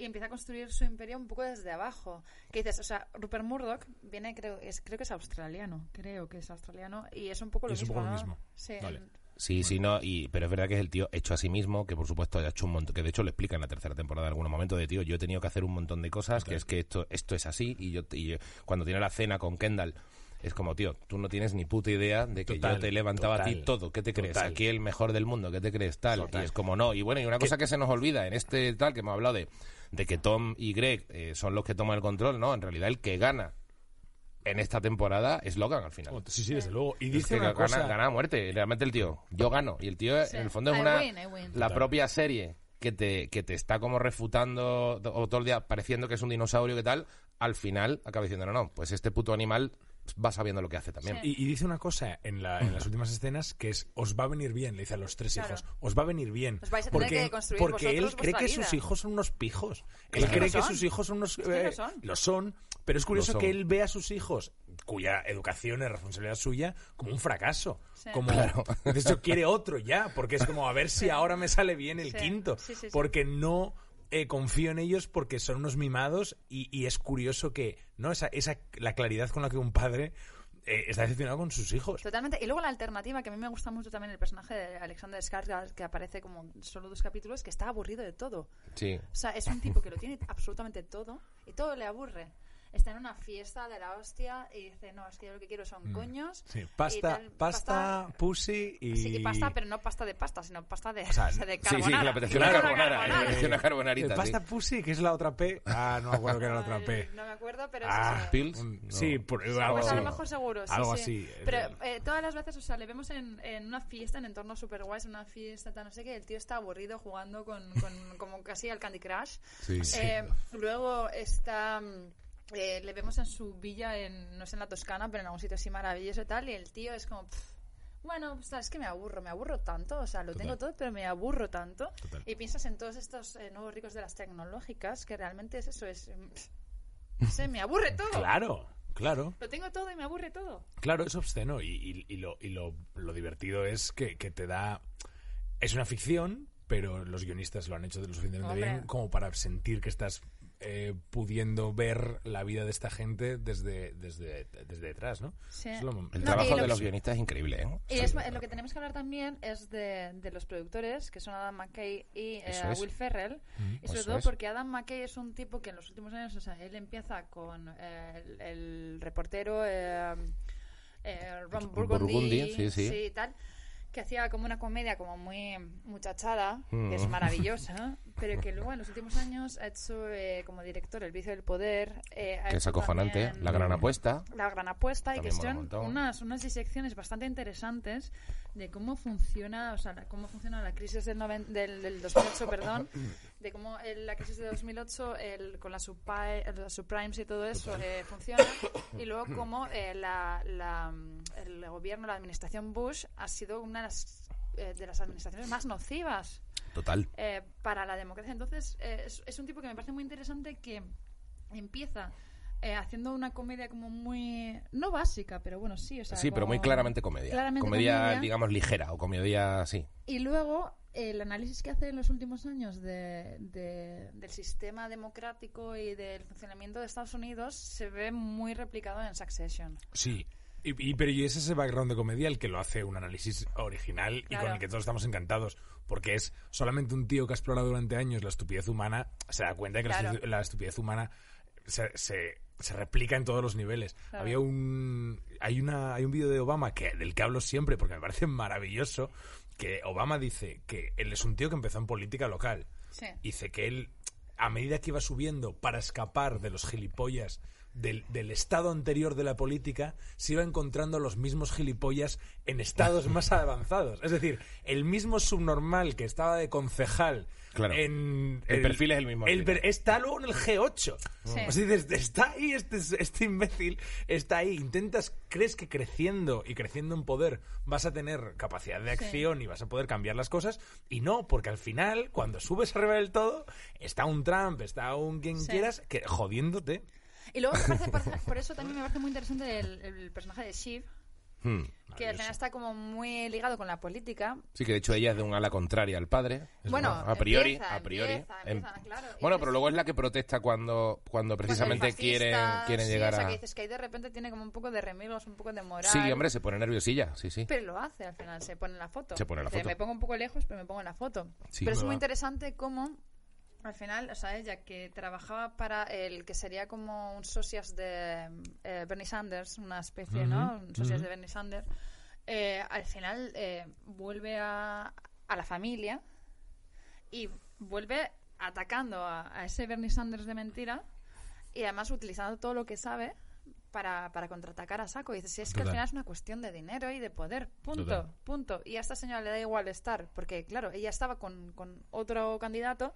y empieza a construir su imperio un poco desde abajo. Que dices, o sea, Rupert Murdoch viene, creo, es, creo que es australiano, creo que es australiano y es un poco lo es un mismo, poco lo ¿no? mismo. Sí, Vale. Sí, sí, no, y, pero es verdad que es el tío hecho a sí mismo, que por supuesto ha hecho un montón, que de hecho lo explica en la tercera temporada en algún momento de tío, yo he tenido que hacer un montón de cosas, que es que esto, esto es así, y yo, y yo- cuando tiene la cena con Kendall, es como, tío, tú no tienes ni puta idea de que Total, yo te levantaba a ti total, todo, ¿qué te crees? total. Aquí el mejor del mundo, ¿qué te crees? Tal, Total. y es como no, y bueno, y una cosa que se nos olvida en este tal, que hemos hablado de, de que Tom y Greg eh, son los que toman el control, no, en realidad el que gana en esta temporada es Logan al final. Sí, sí, desde luego. Y Es dice que una gana, cosa... gana a muerte. Realmente el tío, yo gano. Y el tío, Sí. en el fondo, es I una. win, I win. La Total. propia serie que te, que te está como refutando o todo el día pareciendo que es un dinosaurio que tal, al final acaba diciendo, no, no, pues este puto animal va sabiendo lo que hace también. Sí. Y, y dice una cosa en, la- en las últimas escenas que es os va a venir bien, le dice a los tres Claro. hijos, os va a venir bien. Os vais a tener porque que construir porque él cree que sus hijos son unos pijos. Él cree que sus hijos son unos... Es que eh, lo son. lo son, pero es curioso que él ve a sus hijos, cuya educación es responsabilidad suya, como un fracaso. Sí. Como, De hecho, quiere otro ya, porque es como a ver si ahora me sale bien el Sí. quinto. Sí, sí, sí. Porque no eh, confío en ellos porque son unos mimados y, y es curioso que, ¿no? Esa, esa, la claridad con la que un padre eh, está decepcionado con sus hijos. Totalmente. Y luego la alternativa, que a mí me gusta mucho también el personaje de Alexander Skarsgård, que aparece como solo dos capítulos, que está aburrido de todo. Sí. O sea, es un tipo que lo tiene absolutamente todo y todo le aburre. Está en una fiesta de la hostia y dice, no, es que yo lo que quiero son coños. Mm. Sí, y pasta, tal, pasta, pussy y... Sí, y pasta, pero no pasta de pasta, sino pasta de, sea, o sea, de Sí, sí, Claro. una carbonara. Apetece una Eh, carbonarita. pasta sí. pussy, que es la otra P. Ah, no me acuerdo que era la otra P. No me acuerdo, pero Ah, sí, sí. Pills. No. Sí, por, Sí, algo pues así. a lo mejor seguro, sí, Algo sí. así. Pero eh, todas las veces, o sea, le vemos en, en una fiesta, en entornos super guays, en una fiesta, tal, no sé qué, el tío está aburrido jugando con, con- como casi al Candy Crush. Sí, sí. Eh, luego está... eh, le vemos en su villa, en, no sé en la Toscana, pero en algún sitio así maravilloso y tal, y el tío es como... "Pff, bueno, sea, es que me aburro, me aburro tanto, o sea, lo tengo todo, pero me aburro tanto. Total. Y piensas en todos estos eh, nuevos ricos de las tecnológicas, que realmente es eso, es... mm, pff, no sé, me aburre todo. Claro, claro. Lo tengo todo y me aburre todo. Claro, es obsceno. Y, y- y lo, y lo, lo divertido es que, que te da. Es una ficción, pero los guionistas lo han hecho de lo suficientemente Hombre. bien como para sentir que estás eh, pudiendo ver la vida de esta gente desde, desde, desde detrás, ¿no? Sí. Es lo- El No, trabajo lo de los guionistas es increíble, ¿eh? Y Sí. es- lo que tenemos que hablar también es de, de los productores, que son Adam McKay y eh. Will Ferrell. Y sobre Eso todo es. porque Adam McKay es un tipo que en los últimos años, o sea, él empieza con eh, el, el reportero eh, eh, Ron Burgundy, Burgundy, sí, sí. y tal, que hacía como una comedia como muy muchachada, que Mm. es maravillosa, pero que luego en los últimos años ha hecho eh, como director El vicio del poder. eh, Que es acojonante. también- La gran apuesta. la gran apuesta y que son unas, unas disecciones bastante interesantes de cómo funciona, o sea, la- cómo funciona la crisis del, noven- del, del 2008, perdón, de cómo el- la crisis de 2008 el, con las, subprimes y todo eso eh, funciona y luego cómo eh, la, la, el gobierno, la administración Bush ha sido una de las, eh, de las administraciones más nocivas Total. eh, para la democracia. Entonces, eh, es, es un tipo que me parece muy interesante que empieza eh, haciendo una comedia como muy. no básica, pero bueno, sí. O sea, Sí, pero muy claramente comedia. claramente comedia, comedia. digamos, ligera o comedia así. Y luego el análisis que hace en los últimos años de, de- del sistema democrático y del funcionamiento de Estados Unidos se ve muy replicado en Succession. Sí. Y, y- pero y es ese background de comedia el que lo hace un análisis original y con el que todos estamos encantados. Porque es solamente un tío que ha explorado durante años la estupidez humana, se da cuenta de que Claro. la, estupidez humana se, se- se replica en todos los niveles. Claro. Había un hay una hay un vídeo de Obama que del que hablo siempre porque me parece maravilloso que Obama dice que él es un tío que empezó en política local. Sí. Dice que él, a medida que iba subiendo para escapar de los gilipollas del, del estado anterior de la política, se iba encontrando los mismos gilipollas en estados más avanzados. Es decir, el mismo subnormal que estaba de concejal Claro. en... El perfil es el mismo el está luego en el G8. Sí. O sea, dices, está ahí este, este imbécil, está ahí. Intentas, crees que creciendo y creciendo en poder vas a tener capacidad de Sí. acción y vas a poder cambiar las cosas. Y no, porque al final, cuando subes arriba del todo, está un Trump, está un quien Sí. quieras, que jodiéndote. Y luego me parece, por, por eso también me parece muy interesante el, el personaje de Shiv, Hmm. que al final está como muy ligado con la política. Sí, que de hecho ella es de un ala contraria al padre. Bueno, a priori, empieza, a priori. empieza, Em- claro. Bueno, pero luego es la que protesta cuando, cuando precisamente Pues quieren, quieren sí, llegar o sea, a... que dices que ahí de repente tiene como un poco de remilgos, un poco de moral. Sí, hombre, se pone nerviosilla, sí, sí. Pero lo hace al final, se pone en la foto. Se pone en la Dice, foto. Me pongo un poco lejos, pero me pongo en la foto. Sí. pero es muy va. interesante cómo, al final, o sea, ella que trabajaba para el que sería como un socias de eh, Bernie Sanders, una especie, ¿no? Un socias de Bernie Sanders, eh, al final eh, vuelve a, a la familia y vuelve atacando a, a ese Bernie Sanders de mentira y además utilizando todo lo que sabe para, para contraatacar a saco. Y dices, si es que al final es una cuestión de dinero y de poder. Punto, Total. punto. Y a esta señora le da igual estar, porque claro, ella estaba con, con otro candidato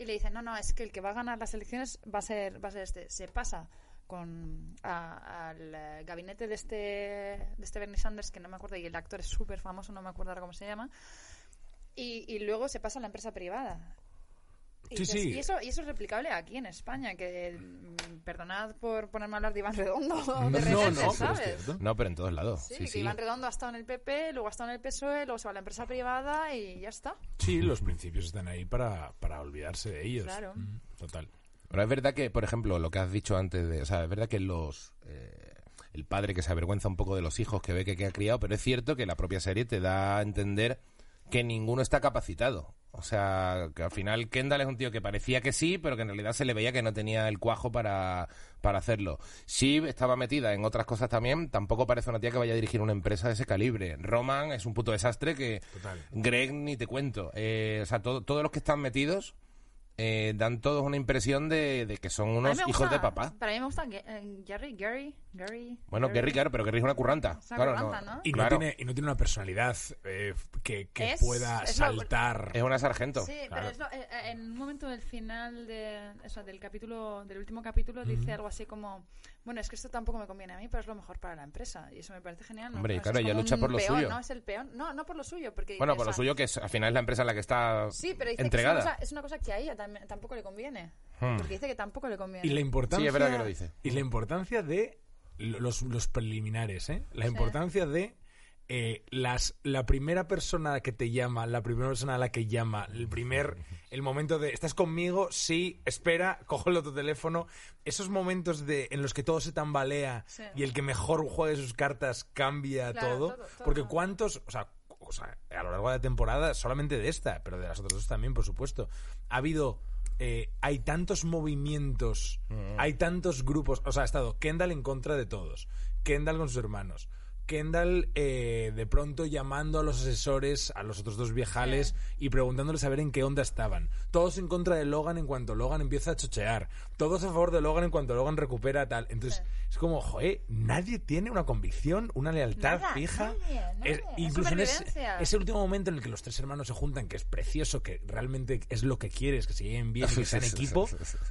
y le dicen, no, no, es que el que va a ganar las elecciones va a ser, va a ser este. Se pasa con a- al eh, gabinete de este, de este Bernie Sanders, que no me acuerdo, y el actor es súper famoso, no me acuerdo ahora cómo se llama, y, y luego se pasa a la empresa privada. Y, Sí, dices, sí. y eso, y eso es replicable aquí en España, que mm, perdonad por ponerme a hablar de Iván Redondo No, de no, no, pero es ¿sabes? cierto. No, pero en todos lados. Sí, Sí, que. Iván Redondo ha estado en el PP, luego ha estado en el PSOE, luego se va a la empresa privada y ya está. Sí, los principios están ahí para, para olvidarse de ellos. Claro. Mm, Total. Pero es verdad que, por ejemplo, lo que has dicho antes de... O sea, es verdad que los... eh, el padre que se avergüenza un poco de los hijos que ve que, que ha criado, pero es cierto que la propia serie te da a entender que ninguno está capacitado. O sea, que al final Kendall es un tío que parecía que sí, pero que en realidad se le veía que no tenía el cuajo para, para hacerlo. Shiv estaba metida en otras cosas también, tampoco parece una tía que vaya a dirigir una empresa de ese calibre. Roman es un puto desastre que... Total. Greg ni te cuento. Eh, o sea, todo- todos los que están metidos eh, dan todos una impresión de, de que son unos hijos gusta- de papá. Para mí me gusta eh, Gary, Gary, Gary. Bueno, Gary, claro, pero Gary es una curranta. Es una claro, curranta, ¿no? Y, Claro. no tiene, y no tiene una personalidad eh, que, que Es- pueda es lo- saltar. Es una sargento. Sí, Claro. pero es lo- eh, eh, en un momento del final de, o sea, del capítulo, del último capítulo, dice algo así como, bueno, es que esto tampoco me conviene a mí, pero es lo mejor para la empresa. Y eso me parece genial. ¿no? Hombre, y No, claro, ella lucha por lo peón, suyo. No, es el peón. No, no por lo suyo, porque Bueno, por lo suyo que es, al final es la empresa en la que está Sí, pero dice entregada. que es una, cosa, es una cosa que a ella también- tampoco le conviene. Hmm. Porque dice que tampoco le conviene. Y la importancia, Sí, es verdad que lo dice. Y la importancia de los, los preliminares, ¿eh? La importancia de eh, las, la primera persona que te llama, la primera persona a la que llama, el primer, el momento de, ¿estás conmigo? Sí, espera, cojo el otro teléfono. Esos momentos de, en los que todo se tambalea Sí. y el que mejor juegue sus cartas cambia Claro, todo. todo, todo. Porque cuántos, o sea, o sea, a lo largo de la temporada, solamente de esta, pero de las otras dos también, por supuesto, ha habido eh, hay tantos movimientos, hay tantos grupos. O sea, ha estado Kendall en contra de todos, Kendall con sus hermanos, Kendall eh, de pronto llamando a los asesores, a los otros dos viejales y preguntándoles a ver en qué onda estaban. Todos en contra de Logan en cuanto Logan empieza a chochear. Todos a favor de Logan en cuanto Logan recupera tal. Entonces, es como, joder, nadie tiene una convicción, una lealtad Nada, fija. nadie, nadie. Es- incluso en ese, ese último momento en el que los tres hermanos se juntan, que es precioso, que realmente es lo que quieres, que se lleven bien y que sean equipo,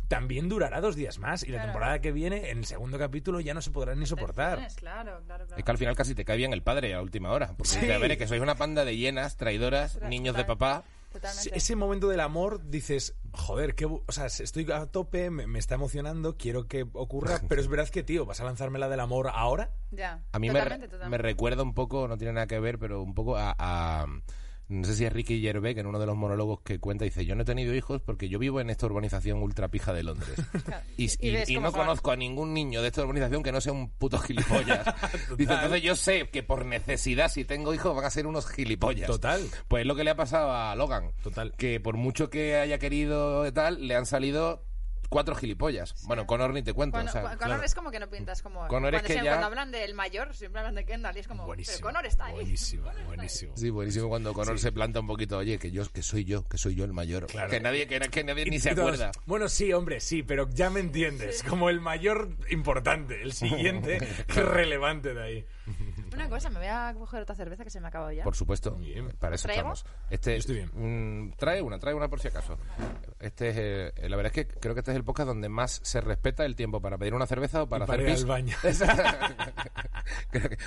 también durará dos días más. Y la Claro. temporada que viene, en el segundo capítulo, ya no se podrán ni soportar. Claro, claro, claro. Es que al final casi te cae bien el padre a última hora. Porque Sí. dice, a ver, es que sois una panda de llenas, traidoras, Total, niños de papá. Totalmente. Ese momento del amor, dices, joder, qué, bu- o sea, estoy a tope, me, me está emocionando, quiero que ocurra, pero es verdad que, tío, ¿vas a lanzarme la del amor ahora? Ya. A mí me, totalmente, me totalmente. recuerda un poco, no tiene nada que ver, pero un poco a... a- no sé si es Ricky Gervais, que en uno de los monólogos que cuenta dice, yo no he tenido hijos porque yo vivo en esta urbanización ultra pija de Londres. Y, Y y- ves y cómo no son. conozco a ningún niño de esta urbanización que no sea un puto gilipollas. Dice, entonces yo sé que por necesidad, si tengo hijos, van a ser unos gilipollas. Total. Pues es lo que le ha pasado a Logan. Total. Que por mucho que haya querido y tal, le han salido cuatro gilipollas. Bueno, Connor ni te cuento. Cuando- o sea, cu- Connor claro. es como que no pintas como. Connor es cuando, que ya- cuando hablan del mayor, siempre hablan de Kendall y es como. Buenísimo. Pero Connor está ahí. Buenísimo, Connor está ahí. buenísimo. Sí, buenísimo cuando Connor se planta un poquito, oye, que yo que soy yo, que soy yo el mayor. Claro. Que nadie, que, que nadie ni se todos, acuerda. Bueno, sí, hombre, sí, pero ya me entiendes. Como el mayor importante, el siguiente relevante de ahí. Una cosa, me voy a coger otra cerveza que se me ha acabado ya. Por supuesto, bien. para eso ¿Traigo? estamos. Este, Yo estoy bien. mm, trae una, trae una por si acaso. Este es, eh, la verdad es que creo que este es el podcast donde más se respeta el tiempo para pedir una cerveza o para Y para hacer ir pis. al baño. Creo que-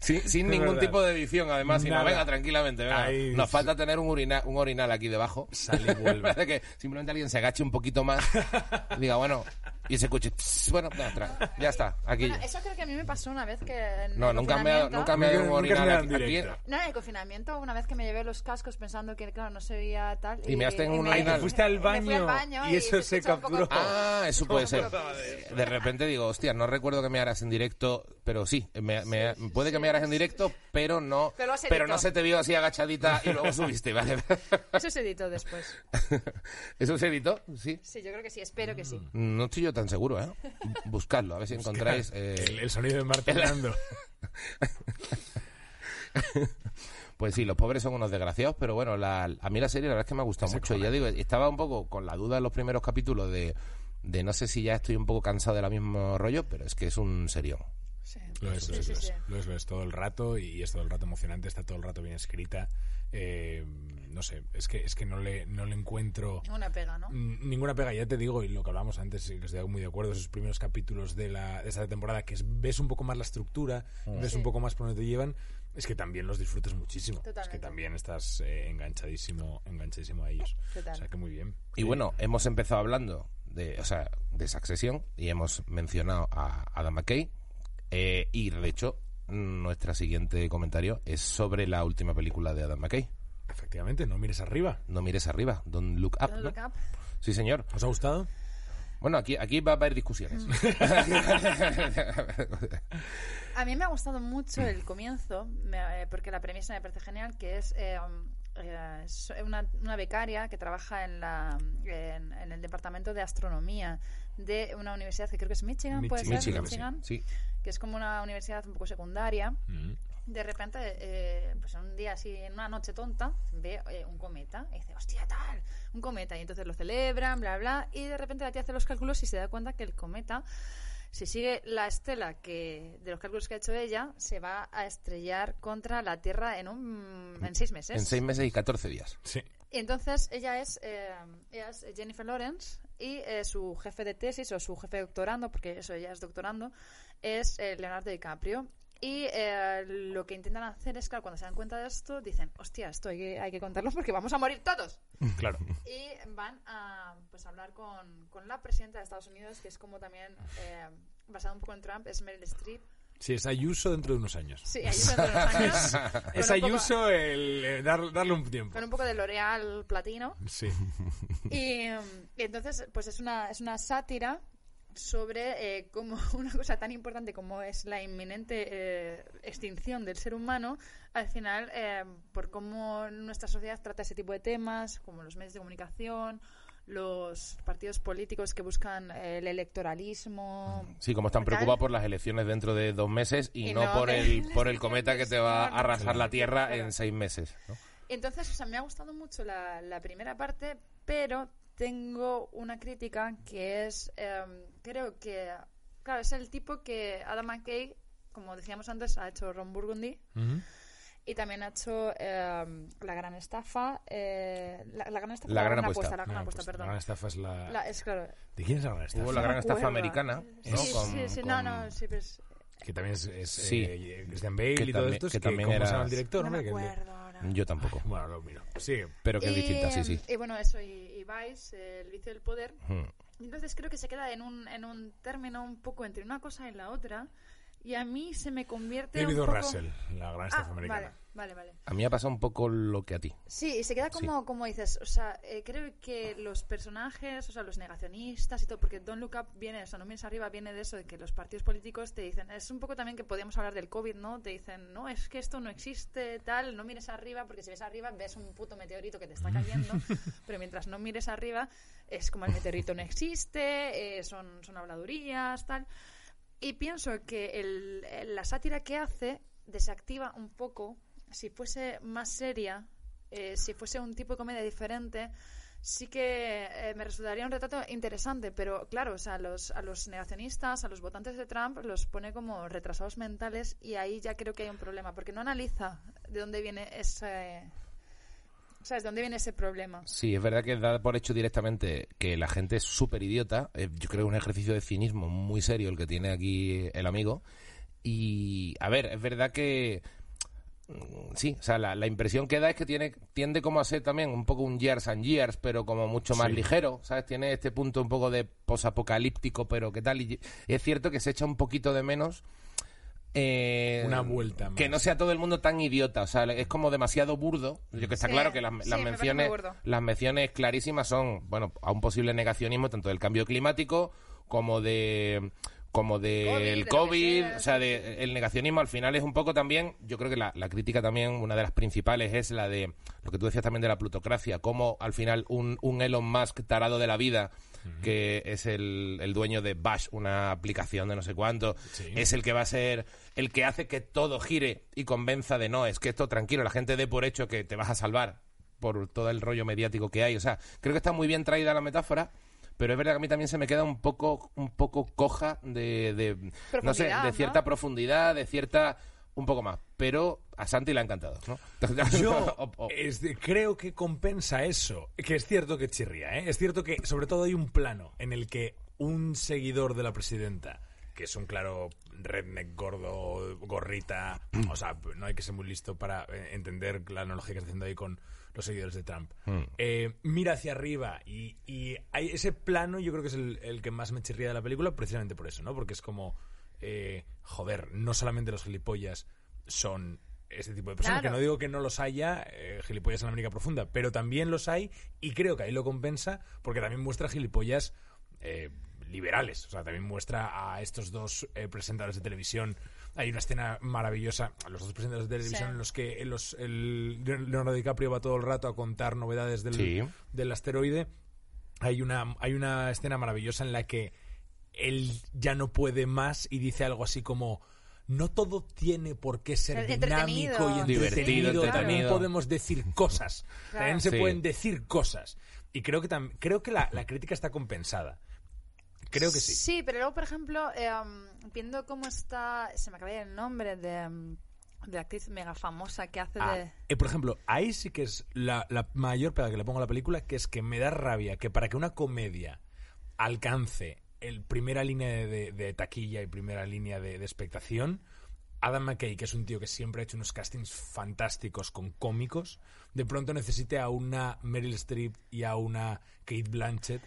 sin sin ningún verdad. tipo de edición, además, sino venga tranquilamente. venga. Ahí- Nos falta tener un, orina- un orinal aquí debajo. Sale y vuelve. Parece que simplemente alguien se agache un poquito más y diga, bueno, y ese coche, tss, bueno, ya, tra- ya está, aquí. Bueno, eso creo que a mí me pasó una vez que en No, el nunca me, nunca me un me orinal da aquí, en aquí. directo. No, en el confinamiento, una vez que me llevé los cascos pensando que, claro, no se veía tal. Y measte en un me- orinal. Te fuiste al me fui baño baño y eso se un capturó. Ah, eso puede ser. De repente digo, hostia, no recuerdo que me haras en directo, pero sí, me, me- puede que me haras en directo, pero no, Pero has no se te vio así agachadita y luego subiste, ¿vale? Eso se editó después. ¿Eso se editó? Sí. Sí, yo creo que sí, espero que sí. No estoy yo tan seguro, ¿eh? Buscadlo, a ver si encontráis... eh, El, el sonido de Marta Fernando. Pues sí, los pobres son unos desgraciados, pero bueno, la- a mí la serie la verdad es que me ha gustado mucho. Y ya digo, estaba un poco con la duda en los primeros capítulos de, de no sé si ya estoy un poco cansado del mismo rollo, pero es que es un serión. Sí. Lo es, lo Sí, es, sí, lo es. Lo es, lo es todo el rato y es todo el rato emocionante, está todo el rato bien escrita. Eh, no sé, es que, es que no, le, no le encuentro Una pega, ¿no? mm, ninguna pega. Ya te digo, y lo que hablábamos antes, y que estoy muy de acuerdo, esos primeros capítulos de, la, de esta temporada, que es- ves un poco más la estructura, ves Sí. un poco más por dónde te llevan, es que también los disfrutas muchísimo. Es que también estás eh, enganchadísimo, enganchadísimo a ellos. Total. O sea que muy bien. Y bueno, hemos empezado hablando de, o sea, de Succession y hemos mencionado a Adam McKay. eh, y de hecho, nuestro siguiente comentario es sobre la última película de Adam McKay. Efectivamente, no mires arriba. No mires arriba, Don't Look Up. Don't ¿no? look up. Sí, señor. ¿Os ha gustado? Bueno, aquí, aquí va a haber discusiones. A mí me ha gustado mucho el comienzo, me- eh, porque la premisa me parece genial, que es, eh, eh, una, una becaria que trabaja en, la, en, en el departamento de astronomía de una universidad que creo que es Michigan, puede ser, Michigan, Michigan, sí. que es como una universidad un poco secundaria. Mm. De repente, eh, pues un día así, en una noche tonta, ve eh, un cometa y dice, hostia, tal, un cometa. Y entonces lo celebran, bla, bla. Y de repente la tía hace los cálculos y se da cuenta que el cometa, si sigue la estela que de los cálculos que ha hecho ella, se va a estrellar contra la Tierra en, un, en seis meses. En seis meses y 14 días. Sí. Y entonces ella es, eh, ella es Jennifer Lawrence y eh, su jefe de tesis o su jefe de doctorando, porque eso ella es doctorando, es eh, Leonardo DiCaprio. Y eh, lo que intentan hacer es, claro, cuando se dan cuenta de esto, dicen, hostia, esto hay que, hay que contarlo porque vamos a morir todos. Claro. Y van a pues, hablar con, con la presidenta de Estados Unidos, que es como también, eh, basado un poco en Trump, es Meryl Streep. Sí, es Ayuso dentro de unos años. Sí, ahí dentro de unos años. Es poco- Ayuso el eh, dar- darle un tiempo. Con un poco de L'Oreal platino. Sí. Y, mm, y entonces, pues es una, es una sátira sobre eh, cómo una cosa tan importante como es la inminente eh, extinción del ser humano, al final, eh, por cómo nuestra sociedad trata ese tipo de temas, como los medios de comunicación, los partidos políticos que buscan eh, el electoralismo. Sí, como están preocupados por las elecciones dentro de dos meses y, Y no, no por el por el cometa que te va a arrasar la Tierra en seis meses. ¿no? Entonces, o sea, me ha gustado mucho la, la primera parte, pero tengo una crítica que es, em, creo que, claro, es el tipo que Adam McKay, como decíamos antes, ha hecho Ron Burgundy Ujú. y también ha hecho em, La Gran Estafa, eh, la, la Gran Estafa, La o Gran Gran Apuesta. La Gran No, Apuesta, pues, La perdón. gran estafa es la... La- es claro. ¿De quién es la gran estafa? Hubo la gran estafa acuerdo. americana, Sí, ¿no? sí, Con- sí, con- no, no, sí, pero es- Que también es, es, Sí. eh, Christian Bale Que y todo también- esto. es que también ¿cómo era- se llama el director? no me? Que- acuerdo. Yo tampoco. Bueno, lo miro. Sigue. Pero que es distinta, sí, sí. Y bueno, eso, y, y Vice, el vicio del poder. Hmm. Entonces creo que se queda en un, en un término un poco entre una cosa y la otra. Y a mí se me convierte David un poco... Russell, la gran Ah, estafa americana. vale, vale, vale. A mí me ha pasado un poco lo que a ti. Sí, y se queda como, como dices, o sea, eh, creo que los personajes, o sea, los negacionistas y todo, porque Don't Look Up viene, o sea, no mires arriba, viene de eso, de que los partidos políticos te dicen, es un poco también que podíamos hablar del COVID, ¿no? Te dicen, no, es que esto no existe, tal, no mires arriba, porque si ves arriba ves un puto meteorito que te está cayendo, pero mientras no mires arriba, es como el meteorito no existe, eh, son, son habladurías, tal. Y pienso que el- la sátira que hace desactiva un poco, si fuese más seria, eh, si fuese un tipo de comedia diferente, sí que eh, me resultaría un retrato interesante, pero claro, a los, a los negacionistas, a los votantes de Trump, los pone como retrasados mentales y ahí ya creo que hay un problema, porque no analiza de dónde viene ese... ¿Sabes? ¿De dónde viene ese problema? Sí, es verdad que da por hecho directamente que la gente es súper idiota. Eh, yo creo que es un ejercicio de cinismo muy serio el que tiene aquí el amigo. Y, a ver, es verdad que mm, sí, o sea, la, la impresión que da es que tiene tiende como a ser también un poco un years and years, pero como mucho más Sí. ligero, ¿sabes? Tiene este punto un poco de posapocalíptico, pero qué tal. Y es cierto que se echa un poquito de menos. Eh, Una vuelta Que más. no sea todo el mundo tan idiota, o sea, es como demasiado burdo. Yo que está Sí, claro que las, sí, menciones las menciones clarísimas son, bueno, a un posible negacionismo tanto del cambio climático como de como de del que COVID, o sea, de, el negacionismo al final es un poco también, yo creo que la, la crítica también, una de las principales es la de lo que tú decías también de la plutocracia, cómo al final un, un Elon Musk tarado de la vida, que es el, el dueño de Bash, una aplicación de no sé cuánto, Sí. es el que va a ser el que hace que todo gire y convenza de no, es que esto tranquilo, la gente dé por hecho que te vas a salvar por todo el rollo mediático que hay. O sea, creo que está muy bien traída la metáfora, pero es verdad que a mí también se me queda un poco, un poco coja de, de no sé, de ¿no? cierta profundidad, de cierta un poco más. Pero a Santi le ha encantado, ¿no? Yo es de- creo que compensa eso. Que es cierto que chirría, ¿eh? Es cierto que, sobre todo, hay un plano en el que un seguidor de la presidenta, que es un claro redneck gordo, gorrita, o sea, no hay que ser muy listo para eh, entender la analogía que está haciendo ahí con los seguidores de Trump. Eh, mira hacia arriba y, y hay ese plano yo creo que es el, el que más me chirría de la película precisamente por eso, ¿no? Porque es como, eh, joder, no solamente los gilipollas son este tipo de personas, Claro. que no digo que no los haya, eh, gilipollas en la América Profunda, pero también los hay y creo que ahí lo compensa porque también muestra gilipollas eh, liberales, o sea, también muestra a estos dos eh, presentadores de televisión. Hay una escena maravillosa, los dos presentadores de televisión Sí. en los que los, el Leonardo DiCaprio va todo el rato a contar novedades del, Sí. del asteroide. Hay una, hay una escena maravillosa en la que él ya no puede más y dice algo así como no todo tiene por qué ser dinámico entretenido. y Divertido, también podemos decir cosas también se Sí. pueden decir cosas y creo que creo que la, la crítica está compensada creo que sí Sí, pero luego, por ejemplo, eh, viendo cómo está. Se me acaba el nombre de, de la actriz mega famosa que hace Ah, de. eh, por ejemplo, ahí sí que es la, la mayor pega que le pongo a la película, que es que me da rabia que para que una comedia alcance el primera línea de, taquilla y primera línea de, de expectación, Adam McKay, que es un tío que siempre ha hecho unos castings fantásticos con cómicos, de pronto necesite a una Meryl Streep y a una Kate Blanchett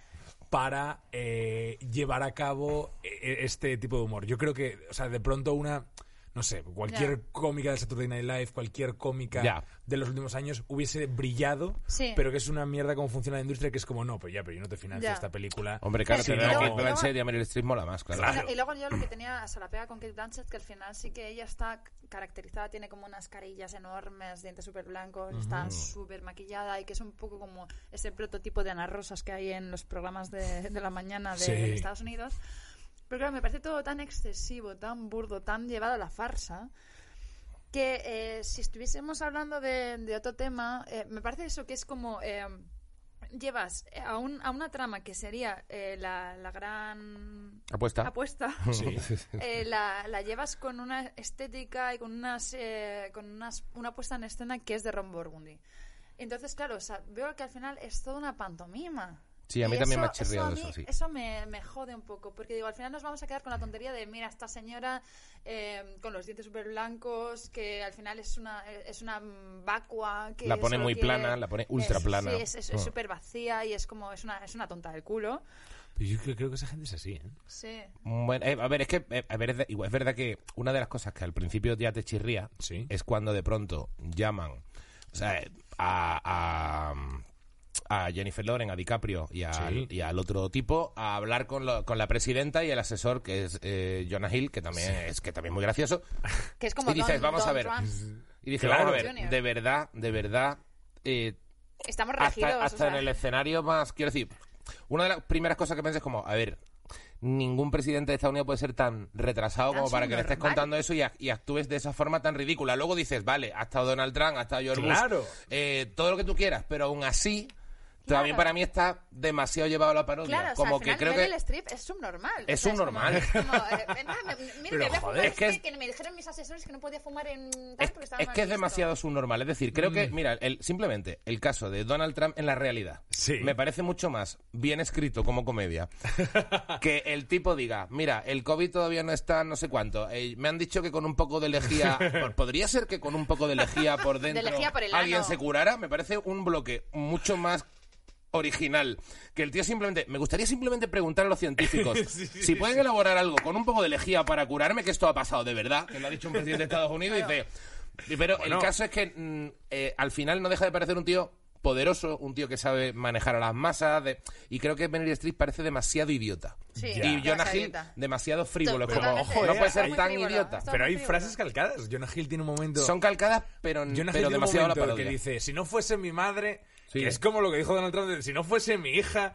para eh, llevar a cabo eh, este tipo de humor. Yo creo que, o sea, de pronto una, no sé, cualquier cómica de Saturday Night Live, cualquier cómica de los últimos años hubiese brillado, Sí. pero que es una mierda cómo funciona la industria, que es como, no, pero ya, pero yo no te financio esta película. Hombre, claro, Sí, y a Meryl Streep mola más, claro. Claro. Y luego yo lo que tenía, o sea, la pega con Kate Blanchett, que al final sí que ella está caracterizada, tiene como unas carillas enormes, dientes súper blancos, está súper maquillada y que es un poco como ese prototipo de Ana Rosas que hay en los programas de, de la mañana de, Sí. de Estados Unidos. Pero claro, me parece todo tan excesivo, tan burdo, tan llevado a la farsa, que eh, si estuviésemos hablando de, de otro tema, eh, me parece eso que es como... eh, llevas a, un- a una trama que sería eh, la, la gran Apuesta. apuesta Sí. eh, la, la llevas con una estética y con unas eh, con unas una puesta en escena que es de Ron Burgundy entonces claro o sea, veo que al final es toda una pantomima Sí, a mí Y también me ha eso- chirriado eso, mí- sí. eso me, me jode un poco, porque digo, al final nos vamos a quedar con la tontería de, mira, esta señora eh, con los dientes súper blancos, que al final es una, es una vacua. Que La pone muy quiere- plana, la pone ultra es- plana. Sí, es- es Mm. súper vacía y es como, es una, es una tonta del culo. Pero yo creo, creo que esa gente es así, ¿eh? Sí. Bueno, eh, a ver, es que eh, a ver, es, de- igual, es verdad que una de las cosas que al principio ya te chirría Sí. es cuando de pronto llaman o sea, a, a, a Jennifer Loren, a DiCaprio y, Sí. y al otro tipo a hablar con, lo- con la presidenta y el asesor que es eh, Jonah Hill, que también es que también es muy gracioso. Que es como y dices, Don- vamos a ver. Trump. Y dices, Claro. vamos a ver, Junior. de verdad, de verdad, eh, Estamos regidos. hasta, o hasta sea, en el escenario más, quiero decir, una de las primeras cosas que pensé es como, a ver, ningún presidente de Estados Unidos puede ser tan retrasado Tan como para que le estés contando eso y, y actúes de esa forma tan ridícula. Luego dices, vale, ha estado Donald Trump, ha estado George Claro. Bush, eh, todo lo que tú quieras, pero aún así también Claro. para mí está demasiado llevado a la parodia. Claro, o sea, como al que final creo Meryl que Streep es subnormal. Es subnormal. como- como, eh, mira, Pero, me joder, es que es- que me dijeron mis asesores que no podía fumar en tal es, porque estaba es mal que es demasiado subnormal. Es decir, creo que, mira, el, simplemente el caso de Donald Trump en la realidad Sí. me parece mucho más bien escrito como comedia que el tipo diga, mira, el COVID todavía no está no sé cuánto. eh, me han dicho que con un poco de lejía, por- podría ser que con un poco de lejía por dentro lejía por el alguien se curara. Me parece un bloque mucho más original que el tío simplemente me gustaría simplemente preguntar a los científicos Sí, sí, si pueden elaborar algo con un poco de lejía para curarme que esto ha pasado de verdad que lo ha dicho un presidente de Estados Unidos y dice pero Bueno. el caso es que mm, eh, al final no deja de parecer un tío poderoso un tío que sabe manejar a las masas de- y creo que Meryl Streep parece demasiado idiota Sí, y. Jonah demasiado Hill idiota. demasiado frívolo como ojo no puede ser hay- tan frívolo. idiota Pero hay frívolo. frases calcadas. Jonah Hill tiene un momento... son calcadas pero, Jonah Hill pero tiene un demasiado a la momento parodia que dice, si no fuese mi madre, Sí. que es como lo que dijo Donald Trump, de, si no fuese mi hija,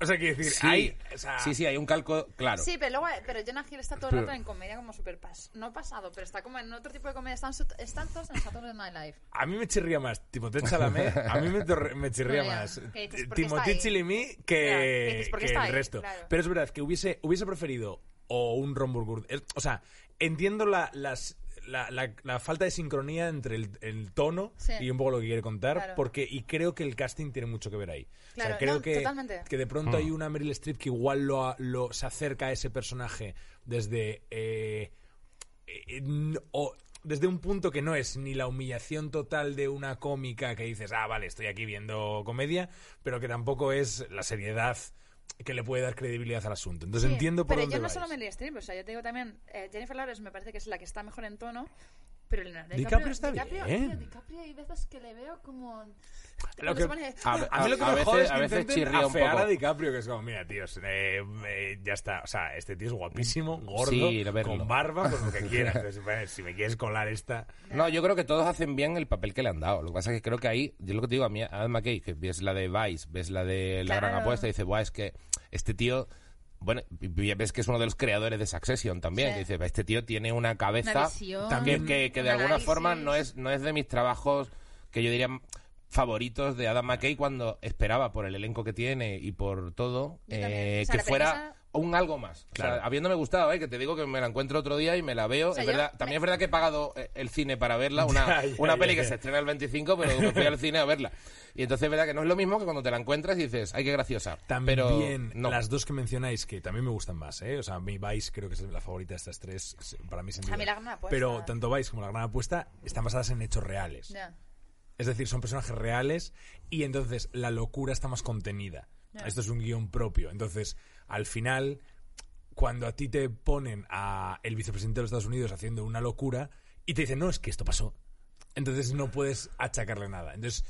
o sea, quiere decir, sí, hay, o sea, sí sí hay un calco claro Sí, pero luego, pero Jonah Hill está todo el Pero- rato en comedia como super pas no pasado, pero está como en otro tipo de comedia. Están, están todos en Saturday Night Live. a mí me chirría más Timothée Chalamet, a mí me, me chirría más ¿Qué dices? ¿Por qué está Timothée? Chalamet Ya, ¿qué que, que está el resto. Claro. Pero es verdad que hubiese, hubiese preferido o un Ron Burgundy, o sea, entiendo la, las... La, la- la falta de sincronía entre el, el tono Sí. y un poco lo que quiere contar, Claro. porque y creo que el casting tiene mucho que ver ahí. o Claro, sea, creo no, que, totalmente. que de pronto hay una Meryl Streep que igual lo, lo se acerca a ese personaje desde eh, eh, o desde un punto que no es ni la humillación total de una cómica que dices, ah, vale, estoy aquí viendo comedia, pero que tampoco es la seriedad que le puede dar credibilidad al asunto. Entonces Sí, entiendo por pero dónde yo no vais. solo Meryl Streep, o sea, yo te digo también, eh, Jennifer Lawrence me parece que es la que está mejor en tono, pero Leonardo DiCaprio está DiCaprio, bien. tío, DiCaprio hay veces que le veo como... Lo que- A A mí lo que A me veces- jode es a que veces intenten chirría un poco. a DiCaprio, que es como, mira, tíos, eh, eh, ya está. O sea, este tío es guapísimo, gordo, Sí, con barba, con lo que quieras. Entonces, si me quieres colar esta... No, yo creo que todos hacen bien el papel que le han dado. Lo que pasa es que creo que ahí, yo lo que te digo a mí, Adam McKay, que ves la de Vice, ves la de La Gran Claro. Apuesta, y dices, Buah, es que este tío, bueno, ves que es uno de los creadores de Succession también, Sí. que dices, este tío tiene una cabeza Una visión, También- que, que, de un alguna análisis. forma no es, no es de mis trabajos que yo diría favoritos de Adam McKay cuando esperaba por el elenco que tiene y por todo eh, O sea, que fuera premisa- un algo más. O sea, Claro. habiéndome gustado, ¿eh? que te digo que me la encuentro otro día y me la veo. O sea, es verdad, me- también es verdad que he pagado eh, el cine para verla, una, Ya, ya, una ya, peli ya. que se estrena el 25, pero me fui al cine a verla. Y entonces es verdad que no es lo mismo que cuando te la encuentras y dices, ay, qué graciosa. También pero no. las dos que mencionáis, que también me gustan más, ¿eh? O sea, mi Vice creo que es la favorita de estas tres, es- para mí sin duda. A mí La Gran Apuesta. Pero tanto Vice como La Gran Apuesta están basadas en hechos reales. Es decir, son personajes reales y entonces la locura está más contenida. Esto es un guion propio. Entonces, al final, cuando a ti te ponen a el vicepresidente de los Estados Unidos haciendo una locura y te dicen, no, es que esto pasó, entonces no puedes achacarle nada. Entonces,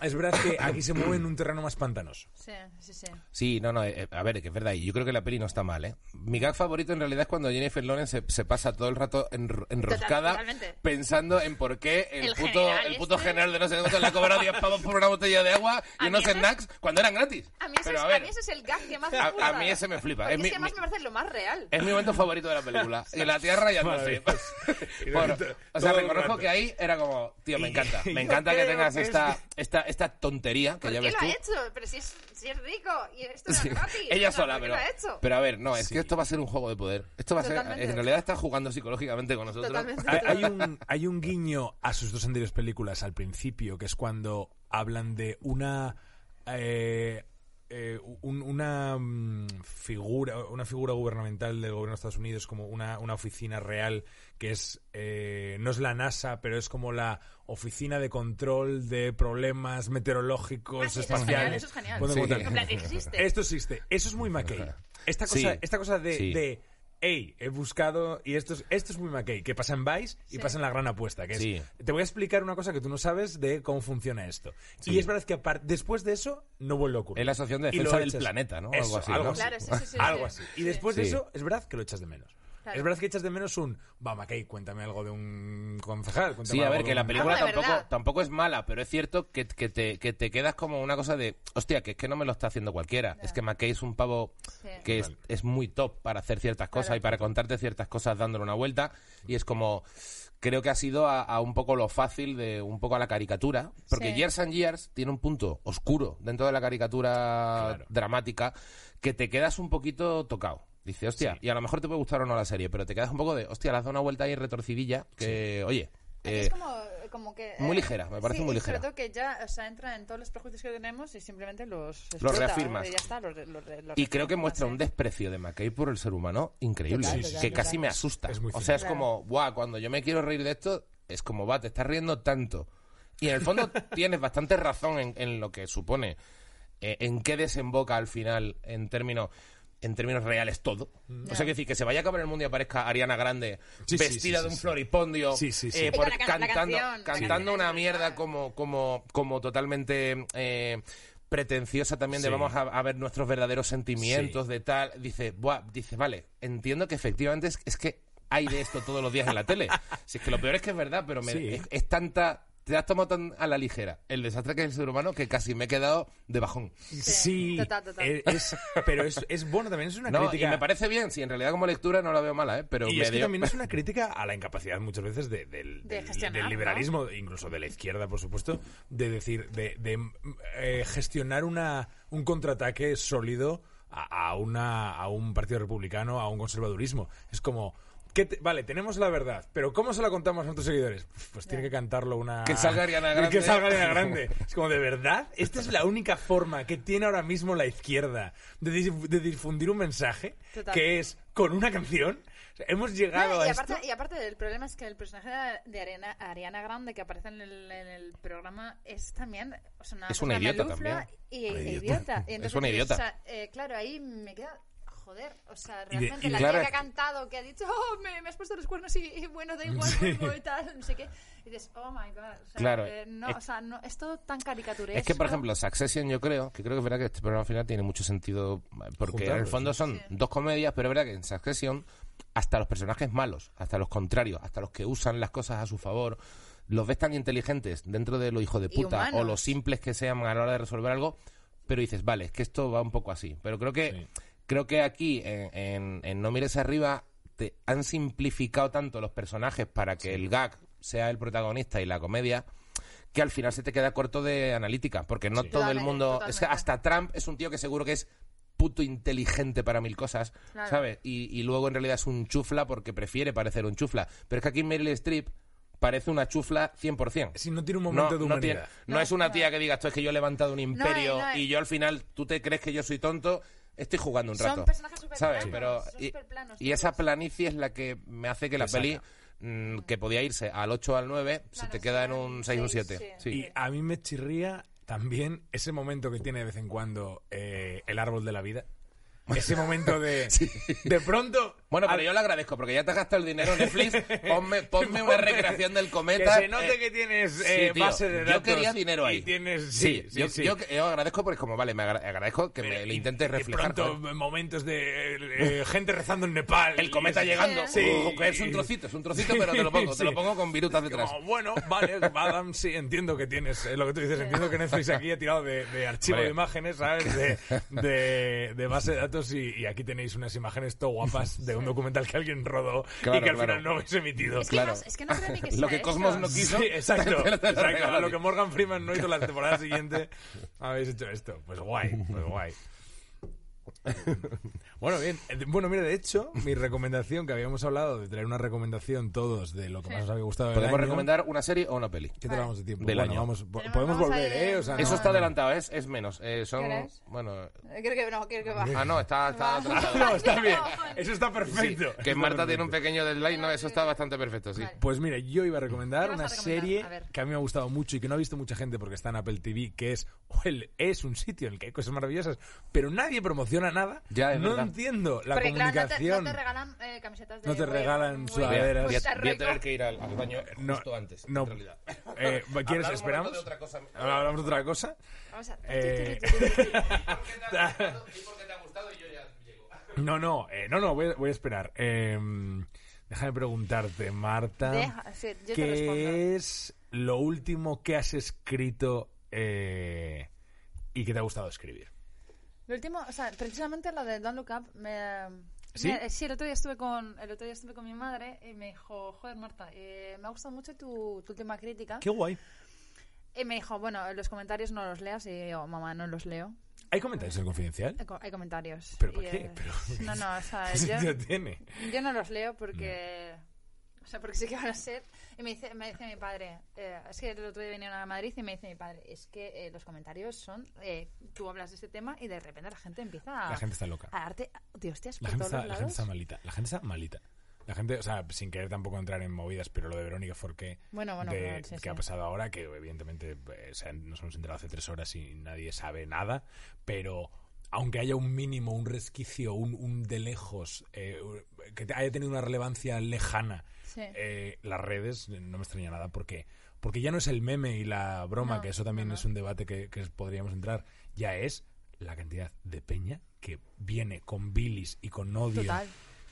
es verdad que aquí se mueve en un terreno más pantanoso. Sí, sí, sí. Sí, no, no, eh, a ver, que es verdad, y yo creo que la peli no está mal, ¿eh? Mi gag favorito en realidad es cuando Jennifer Lawrence se, se pasa todo el rato enro- enroscada totalmente. pensando en por qué el, El puto, general el puto este. general de no sé cuánto le ha cobrado 10 pavos por una botella de agua y unos mí ese- snacks cuando eran gratis. A mí, ese Pero es, a a ver, mí ese es el gag que más me a- gusta. a mí ese me flipa. Porque Es es mi- que además mi- me parece lo más real. es mi momento favorito de la película. Y la tía rayándose. Y Por- todo o sea, el reconozco rato. que ahí era como, tío, me encanta. Me encanta que tengas esta, es- esta, esta tontería que ¿Por ya qué ves lo tú. ha hecho? Pero si es, si es rico y esto no Sí, gratis. Ella O sea, sola, ¿por qué pero, lo ha hecho? pero a ver, no, es Sí. que esto va a ser un juego de poder. Esto va a ser, Totalmente. en realidad está jugando psicológicamente con nosotros. Totalmente. Hay, hay un, hay un guiño a sus dos anteriores películas al principio, que es cuando hablan de una eh, eh, un- una mm, figura una figura gubernamental del gobierno de Estados Unidos como una, una oficina real que es eh, no es la NASA pero es como la oficina de control de problemas meteorológicos Ah, sí, eso es genial, espaciales eso es genial. Bueno, Sí. como tal. En plan, existe. Esto existe. Eso es muy McKay. Esta cosa, Sí. esta cosa de, Sí. de hey, he buscado y esto es, esto es muy McKay, que pasa en Vice y Sí. pasa en La Gran Apuesta, que es, Sí. te voy a explicar una cosa que tú no sabes de cómo funciona esto. Sí. Y es verdad que apar- después de eso no vuelve a ocurrir. Es la Asociación de Defensa del echas- Planeta, ¿no? Eso, Algo así, algo ¿no? así. Claro, sí, sí, sí, algo sí. así. Y Sí. después de eso, es verdad que lo echas de menos. Claro. Es verdad que echas de menos un, va, McKay, cuéntame algo de un concejal. cuéntame Sí, a ver, que la película tampoco, verdad. tampoco es mala, pero es cierto que, que te, que te quedas como una cosa de, hostia, que es que no me lo está haciendo cualquiera. Es que McKay es un pavo Sí. que es, es muy top para hacer ciertas cosas y para contarte ciertas cosas dándole una vuelta. Y es como, creo que ha sido a, a un poco lo fácil de un poco a la caricatura. Porque Sí. Years and Years tiene un punto oscuro dentro de la caricatura Claro. dramática que te quedas un poquito tocado. Dice, hostia, y a lo mejor te puede gustar o no la serie, pero te quedas un poco de, hostia, le has dado una vuelta ahí retorcidilla, que, oye, Aquí eh, es como, como que... muy eh, ligera, me parece sí, muy ligera. Sobre todo que ya o sea, entra en todos los prejuicios que tenemos y simplemente los Los explota, reafirmas. Y ya está, los, los- los Y creo que reafirmas, muestra sí. un desprecio de McKay por el ser humano increíble. Que casi me asusta. Es muy o sea, es como, guau, cuando yo me quiero reír de esto, es como, va, te estás riendo tanto. Y en el fondo tienes bastante razón en, en lo que supone. eh, en qué desemboca al final en términos en términos reales todo. O sea, que decir, que se vaya a acabar el mundo y aparezca Ariana Grande Sí, vestida sí, de un sí. floripondio, Sí, sí, sí. eh, por- can- cantando, canción. cantando Sí. una mierda como, como, como totalmente eh, pretenciosa también de vamos a, a ver nuestros verdaderos sentimientos de tal. Dice, buah, dice, vale, entiendo que efectivamente es, es que hay de esto todos los días en la tele. Si es que lo peor es que es verdad, pero me- Sí. es, es tanta... Te has tomado tan a la ligera el desastre que es el ser humano que casi me he quedado de bajón. Sí, total, total. eh, Es, pero es, es bueno también, es una No, crítica. y me parece bien, si en realidad como lectura no la veo mala, ¿eh? Pero y me es que también es una crítica a la incapacidad muchas veces de- del, De del- gestionar, del ¿no? liberalismo, incluso de la izquierda, por supuesto, de decir, de, de, eh, gestionar una, un contraataque sólido a, a una, a un partido republicano, a un conservadurismo. Es como, ¿qué te- vale, tenemos la verdad, pero ¿cómo se la contamos a nuestros seguidores? Pues tiene que cantarlo una... Que salga Ariana Grande. Que salga Ariana Grande. Es como, ¿de verdad? Esta es la única forma que tiene ahora mismo la izquierda de, dif- de difundir un mensaje Total. que es con una canción. O sea, hemos llegado No, y, a aparte, esto. y aparte, el problema es que el personaje de Ariana, Ariana Grande que aparece en el, en el programa es también o sea, una, Es una idiota también. Y, Una idiota. idiota. Y entonces una dices, idiota. o sea, eh, claro, ahí me queda. Joder, o sea, Y de- realmente y la claro, tía que ha es- cantado, que ha dicho, oh, me, me has puesto los cuernos y, y bueno, da igual, vuelvo y tal, no sé qué. Y dices, oh my god. O sea, Claro, eh, no, es- o sea, no, es todo tan caricaturesco. Es que, por ejemplo, Succession yo creo, que creo que es verdad que este programa al final tiene mucho sentido, porque en el fondo son Sí. dos comedias, pero es verdad que en Succession hasta los personajes malos, hasta los contrarios, hasta los que usan las cosas a su favor, los ves tan inteligentes dentro de lo hijo de puta o humanos. lo simples que sean a la hora de resolver algo, pero dices, vale, es que esto va un poco así. Pero creo que, Sí. Creo que aquí, en, en- en No mires arriba, te han simplificado tanto los personajes para que el gag sea el protagonista y la comedia que al final se te queda corto de analítica, porque no todo el Totalmente, mundo... Es que hasta Trump es un tío que seguro que es puto inteligente para mil cosas, Claro. ¿sabes? Y, y luego en realidad es un chufla porque prefiere parecer un chufla. Pero es que aquí Meryl Streep parece una chufla 100%. Si no tiene un momento de no, humanidad. tiene- no No, es una tía que diga, esto es que yo he levantado un imperio no, y yo al final, tú te crees que yo soy tonto, estoy jugando un Son rato. personajes súper ¿Sabes? planos, Pero, son y, planos y esa planicie es la que me hace que la saca. peli, mm, que podía irse al 8 o al 9, se te queda en sí, un 6 o un seis, 7. sí. Sí. Y a mí me chirría también ese momento que tiene de vez en cuando eh, el árbol de la vida. Ese momento de. De pronto. Bueno, pero yo le agradezco porque ya te has gastado el dinero en Netflix. Ponme, ponme una recreación del Que cometa. se note eh, que tienes sí, eh, tío, base de yo datos. quería dinero ahí. Tienes. Sí, Sí, sí, yo, sí. yo- yo agradezco porque como, vale, me agra- agradezco que me Y- le intentes reflejar. De pronto, momentos de eh, gente rezando en Nepal. El cometa llegando. Sí. Uh, que es un trocito, es un trocito, pero te lo pongo, te lo pongo con virutas detrás. Como, bueno, vale, Adam, sí, entiendo que tienes, lo que tú dices, entiendo que Netflix aquí ha tirado de, de archivo de imágenes, ¿sabes? De, de, de base de datos y, y aquí tenéis unas imágenes todo guapas de un documental que alguien rodó y que al claro. final no habéis emitido. Es que, Claro. no, es que no creo ni que sea Lo que. Cosmos no quiso. Sí, exacto, exacto. Lo que Morgan Freeman no hizo la temporada siguiente, habéis hecho esto. Pues guay, pues guay. Bueno, bien. Eh, Bueno, mira, de hecho, mi recomendación, que habíamos hablado de traer una recomendación todos de lo que más os había gustado del ¿Podemos año. recomendar una serie o una peli? ¿Qué te Vale. vamos de tiempo? Del Bueno, año. vamos- Tenemos- podemos vamos volver, ir ¿eh? en- O sea, Eso no- está adelantado, es, es menos. Eh. Bueno. Eh, Creo que no, creo que va. Ah, no, está, está. No, está bien. Eso está Sí, perfecto. que Está Marta tiene un pequeño deadline, no, eso está bastante perfecto, sí. Vale. Pues mire, yo iba a recomendar ¿Qué vas una a recomendar? serie A que a mí me ha gustado mucho y que no ha visto mucha gente porque está en Apple TV, que es, well, es un sitio en el que hay cosas maravillosas, pero nadie promociona nada. Ya, es no verdad. Entiendo la Porque, claro, no te, comunicación. no te regalan eh, camisetas de No te regalan sudaderas. Voy a, voy a Rica. tener que ir al, al baño No, justo antes, no. en realidad. Eh, ¿Quieres? Hablar un momento ¿Esperamos? de otra cosa. Ahora hablamos de otra cosa. Vamos a... Eh, ¿Y por qué te ha gustado y yo ya llego? No, no, eh, no, no, voy, a- voy a esperar. Eh, déjame preguntarte, Marta. Deja- sí, yo te ¿Qué es lo último que has escrito eh, y que te ha gustado escribir? Lo último, o sea, precisamente lo de Don't Look Up, me, ¿Sí? me- sí, el otro día estuve con el otro día estuve con mi madre y me dijo, joder Marta, eh, me ha gustado mucho tu, tu última crítica. Qué guay. Y me dijo, bueno, los comentarios no los leas y yo, mamá, no los leo. ¿Hay comentarios en Confidencial? Hay, co- hay comentarios. ¿Pero por qué? eh, Pero- No, no, o sea, ¿Qué yo, tiene? yo no los leo porque... O sea, porque sé que van a ser... Y me dice, me dice mi padre, eh, es que el otro día vinieron a Madrid y me dice mi padre, es que eh, los comentarios son... eh, tú hablas de este tema y de repente la gente empieza a... La gente está loca. a darte... hostias La gente, está, la gente está malita. La gente está malita. La gente, o sea, sin querer tampoco entrar en movidas, pero lo de Verónica Forqué, Bueno, bueno, de- bueno, sí, que sí. ha pasado ahora, que evidentemente eh, se han- nos hemos enterado hace tres horas y nadie sabe nada, pero aunque haya un mínimo, un resquicio, un, un de lejos, eh, que haya tenido una relevancia lejana, Sí. eh, las redes, no me extraña nada, porque porque ya no es el meme y la broma, No, que eso también no. es un debate que, que podríamos entrar, ya es la cantidad de peña que viene con bilis y con odio Total.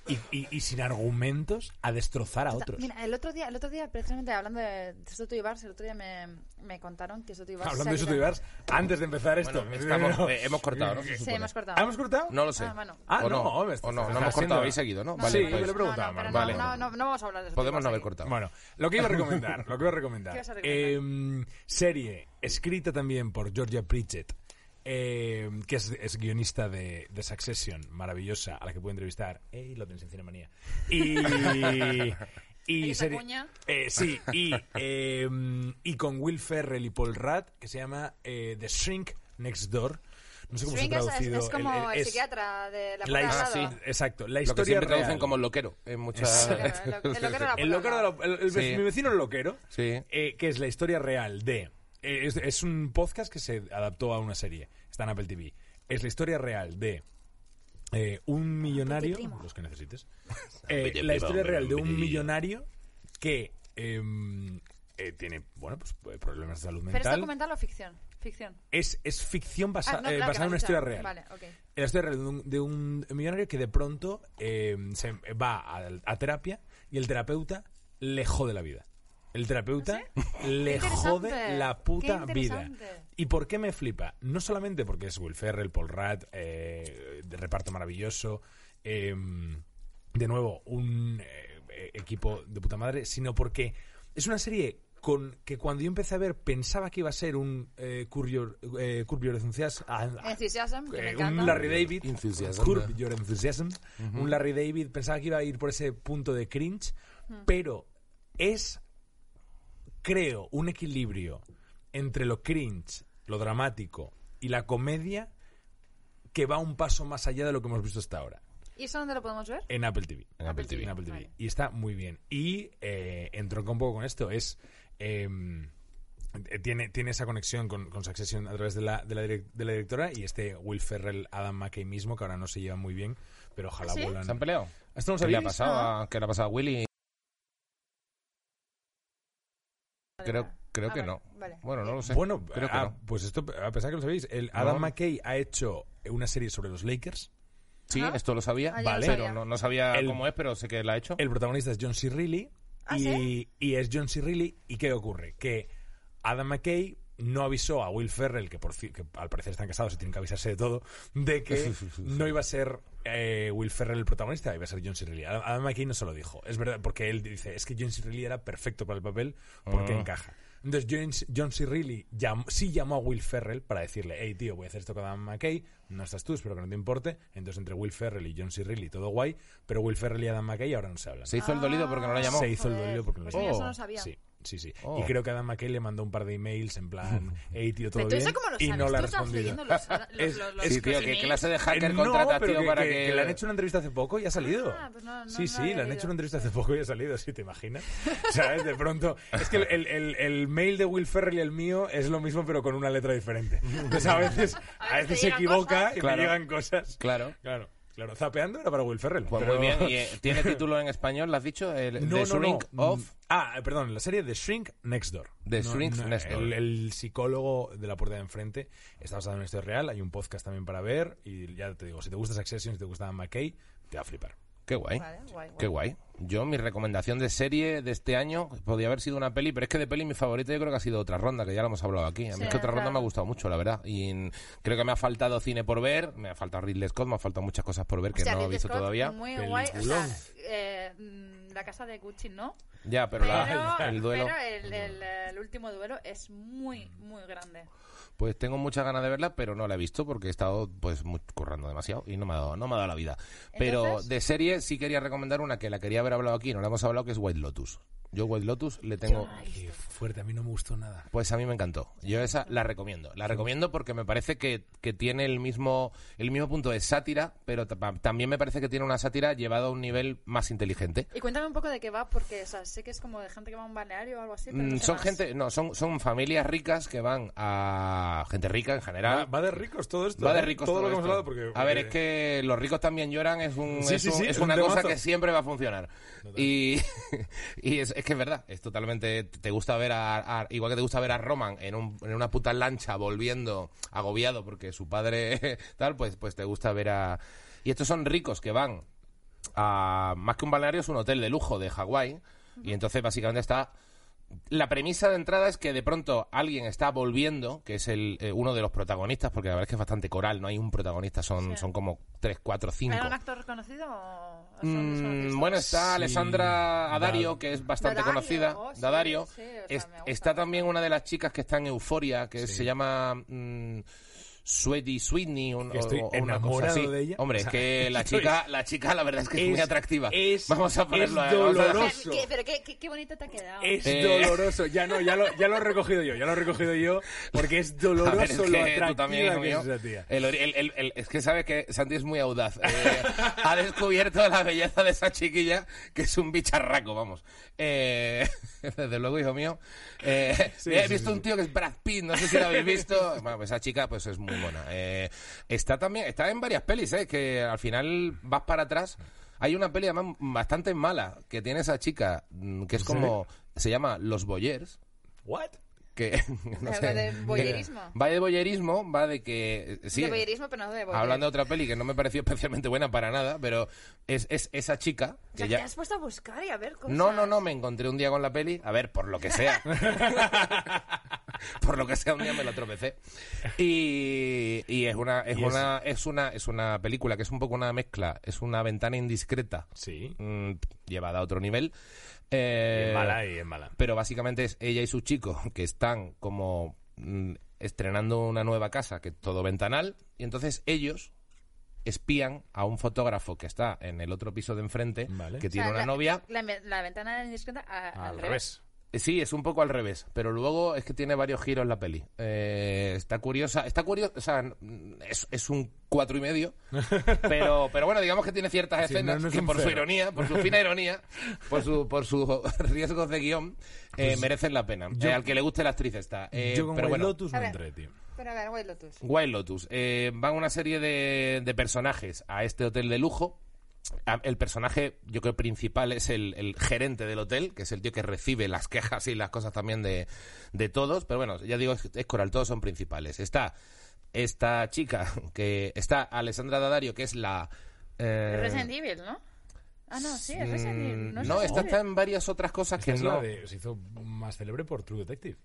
Y, y- y sin argumentos a destrozar a otros. Mira, el otro día, el otro día precisamente hablando de, de Soto y Bars, el otro día me, me contaron que Soto y Bars... Hablando de Soto y Bars, antes de empezar esto. Bueno, estamos- no. eh, hemos cortado, ¿no? Se Sí, hemos cortado. ¿Ah, hemos cortado? No lo sé. Ah, bueno. Ah, o no, no, o no, no hemos cortado, habéis seguido, ¿no? No, Sí, no, yo le no, preguntaba, no, vale. no, no, no vamos a hablar de y Podemos no haber cortado. Bueno, lo que iba a recomendar, lo que iba a recomendar. ¿Qué vas a recomendar? Eh, serie escrita también por Georgia Pritchett, eh, que es, es guionista de, de Succession, maravillosa, a la que puedo entrevistar. ¡Ey, lo tenéis en Cinemanía! Y... Y serie- eh, sí, y, eh, y con Will Ferrell y Paul Rudd, que se llama eh, The Shrink Next Door. No sé cómo Shrink se ha traducido. es- es como el, el- es- psiquiatra de la la lado. sí. Exacto, la Lo que historia siempre traducen real. como loquero en muchas... El loquero- el loquero de la El loquero de la- el- el- Sí. mi vecino el loquero, Sí. eh, que es la historia real de... es, es un podcast que se adaptó a una serie, está en Apple TV. Es la historia real de eh, un millonario... primo. Los que necesites. Eh, la historia real de un millonario que em, eh, tiene, bueno, pues problemas de salud ¿Pero es mental. documental o ficción? Ficción. Es, es ficción basa- Ah, no, eh, basada en una historia real. Vale, ok. La historia real de un, de un millonario que de pronto eh, se va a, a terapia y el terapeuta le jode la vida. El terapeuta le jode la puta vida. ¿Y por qué me flipa? No solamente porque es Will Ferrell, Paul Rudd, eh, de reparto maravilloso, eh, de nuevo, un eh, eh, equipo de puta madre, sino porque es una serie con que cuando yo empecé a ver pensaba que iba a ser un eh, Curb Your, eh, Curb Your Enthusiasm, Enthusiasm, que me eh, encanta. un Larry David, Enthusiasm. Curb Your Enthusiasm, un Larry David, pensaba que iba a ir por ese punto de cringe, pero es, creo, un equilibrio entre lo cringe, lo dramático y la comedia que va un paso más allá de lo que hemos visto hasta ahora. ¿Y eso dónde lo podemos ver? En Apple TV. En Apple TV. En Apple TV. Vale. Y está muy bien. Y eh, entronca un poco con esto. Es. eh, eh, tiene, tiene esa conexión con, con Succession a través de la, de, la direc- de la directora y este Will Ferrell, Adam McKay mismo, que ahora no se llevan muy bien, pero ojalá ¿Ah, sí? vuelan. ¿Se han peleado? ¿Esto no ¿Qué le ha pasado a, ¿qué le ha pasado a Willy? Vale, Creo, creo Ah, que vale, no. vale. Bueno, no lo sé. Bueno, creo que ah, no. pues esto, a pesar que lo sabéis, el No. Adam McKay ha hecho una serie sobre los Lakers. Sí, Ajá. esto lo sabía, Ah, lo Vale. pero no, no sabía El- cómo es, pero sé que la ha hecho. El protagonista es John C. Reilly. ¿Ah, y, sí? y es John C. Reilly. ¿Y qué ocurre? Que Adam McKay no avisó a Will Ferrell, que, por, que al parecer están casados y tienen que avisarse de todo, de que no iba a ser eh, Will Ferrell el protagonista, iba a ser John C. Reilly. Adam McKay no se lo dijo. Es verdad, porque él dice, es que John C. Reilly era perfecto para el papel porque Ah. encaja. Entonces John, John C. Reilly llam- sí llamó a Will Ferrell para decirle, hey tío, voy a hacer esto con Adam McKay, no estás tú, espero que no te importe. Entonces entre Will Ferrell y John C. Reilly todo guay, pero Will Ferrell y Adam McKay ahora no se hablan. Se hizo el dolido porque no la llamó. Se hizo el dolido porque no pues le mira, llamó. eso no sabía. Sí, sí, sí. Oh. Y creo que Adam McKay le mandó un par de emails en plan, hey tío, todo ¿Pero tú bien. lo y no le ha ¿Tú estás respondido. los, los, los- Sí, tío, ¿qué clase de Eh, hacker no, contrata, pero tío, que, para que- que... que le han hecho una entrevista hace poco y ha salido. Ah, pues no- no- sí, sí, le han hecho una entrevista hace poco y ha salido, sí, ¿te imaginas? ¿Sabes? De pronto. Es que el, el- el- mail de Will Ferrell y el mío es lo mismo, pero con una letra diferente. Entonces a veces, a A veces se equivoca cosas. y Claro. me llegan cosas. Claro. Claro. Claro, zapeando era para Will Ferrell. Pues pero- muy bien. ¿Y eh, tiene título en español, lo has dicho? El, No, The no, Shrink no. of... Mm, Ah, perdón, la serie The Shrink Next Door. The Shrink Next Door. El, el psicólogo de la puerta de enfrente está basado en una historia real. Hay un podcast también para ver. Y ya te digo, si te gusta Succession, si te gusta McKay, te va a flipar. Qué guay. Vale, guay, guay. Qué guay. Yo, mi recomendación de serie de este año podía haber sido una peli, pero es que de peli mi favorita yo creo que ha sido otra ronda, que ya lo hemos hablado aquí. A mí Sí, es que otra ronda me ha gustado mucho, la verdad. Y creo que me ha faltado cine por ver, me ha faltado Ridley Scott, me ha faltado muchas cosas por ver que no he visto Scott, todavía. Muy guay. O Peliculón. sea, eh, mm, la casa de Gucci no. Ya, pero, Pero, la- el duelo. pero el, el, el último duelo es muy, muy grande. Pues tengo muchas ganas de verla, pero no la he visto porque he estado pues muy- currando demasiado y no me ha dado, no me ha dado la vida. Pero Entonces- de serie sí quería recomendar una que la quería haber hablado aquí, no la hemos hablado, que es White Lotus. Yo White Lotus le tengo... Qué fuerte, a mí no me gustó nada. Pues a mí me encantó. Yo esa la recomiendo. La recomiendo porque me parece que, que tiene el mismo, el mismo punto de sátira, pero ta- también me parece que tiene una sátira llevada a un nivel más inteligente. Y cuéntame un poco de qué va, porque o sea, sé que es como de gente que va a un balneario o algo así. Pero no Mm, sé son más. gente, no, son, son familias ricas que van a gente rica en general. va de ricos todo esto. Va de ¿eh? ricos Todo, lo que hemos hablado. Porque, A ver, porque- es que los ricos también lloran, es, un, Sí, es, sí, un- sí, es es un una cosa que siempre va a funcionar. Y, y es, es que es verdad, es totalmente. Te gusta ver a, Igual que te gusta ver a Roman en, un- en una puta lancha volviendo agobiado porque su padre tal, pues, pues te gusta ver a. Y estos son ricos que van a. Más que un balneario, es un hotel de lujo de Hawái. Y entonces básicamente está la premisa de entrada es que de pronto alguien está volviendo, que es el, eh, uno de los protagonistas, porque la verdad es que es bastante coral, no hay un protagonista, son, Sí. son como tres, cuatro, cinco. ¿Era un actor reconocido o son- Mm, bueno, está Sí. Alessandra Adario, Da- que es bastante Dadario, conocida. oh, sí, Dadario. sí, o sea, Es- me gusta, está también una de las chicas que está en Euforia, que Sí. se llama mm, Sweetie estoy o, una cosa así. de ella. Hombre, O sea, es que la chica, la chica la verdad es que es, Es- muy atractiva. es- vamos a ponerlo es a- vamos a- doloroso. ¿Qué- pero qué, qué, qué bonito te ha quedado. Es Eh. doloroso. Ya no, ya lo, ya lo he recogido yo. Ya lo he recogido yo. Porque es doloroso ver, es lo que atractiva tú también, hijo que es mío, esa tía. el ori- el- el- el- es que sabes que Santi es muy audaz. Eh, ha descubierto la belleza de esa chiquilla, que es un bicharraco, vamos. Eh, desde luego, hijo mío. Eh, Sí, he sí, visto sí, un tío que es Brad Pitt, no sé si lo habéis visto. Bueno, pues esa chica pues es muy Eh, está también, está en varias pelis, eh, que al final vas para atrás. Hay una peli además bastante mala que tiene esa chica, mm, que es ¿En como, se llama Los Boyers ¿What? Que no ¿De- sé, de voyerismo? va de boyerismo va de que sí de boyerismo, pero no de boyer. hablando de otra peli que no me pareció especialmente buena para nada pero es, es esa chica O que sea, ya te has puesto a buscar y a ver cosas. no no no me encontré un día con la peli a ver por lo que sea por lo que sea un día me la tropecé y, y es una es Y es- una es una es una película que es un poco una mezcla es una ventana indiscreta Sí. mm, llevada a otro nivel Eh, es mala y es mala. pero básicamente es ella y su chico que están como mm, estrenando una nueva casa, que es todo ventanal, y entonces ellos espían a un fotógrafo que está en el otro piso de enfrente, Vale. que O sea, tiene una la- novia. La, la ventana indiscreta a- al, Al revés. Eh, Sí, es un poco al revés, pero luego es que tiene varios giros la peli. Eh, está curiosa, está curiosa, o sea, es, es un cuatro y medio, pero, pero bueno, digamos que tiene ciertas Sí, escenas no, no es que por su ironía, por su fina ironía, por su, por sus riesgos de guion, eh, merecen la pena. Pues yo- Eh, al que le guste la actriz está. Eh, yo con pero White bueno, Lotus me entré, tío. Pero a ver, White Lotus. Wild Lotus. Eh, van una serie de, de personajes a este hotel de lujo. El personaje, yo creo, principal es el, el gerente del hotel, que es el tío que recibe las quejas y las cosas también de, de todos. Pero bueno, ya digo, es, es coral, todos son principales. Está esta chica, que está Alessandra Daddario, que es la... eh, Resident Evil, ¿no? Ah, no, sí, es Resident Evil. No, es no, Resident esta Evil. está en varias otras cosas Esta que es no... la de- se hizo más célebre por True Detective.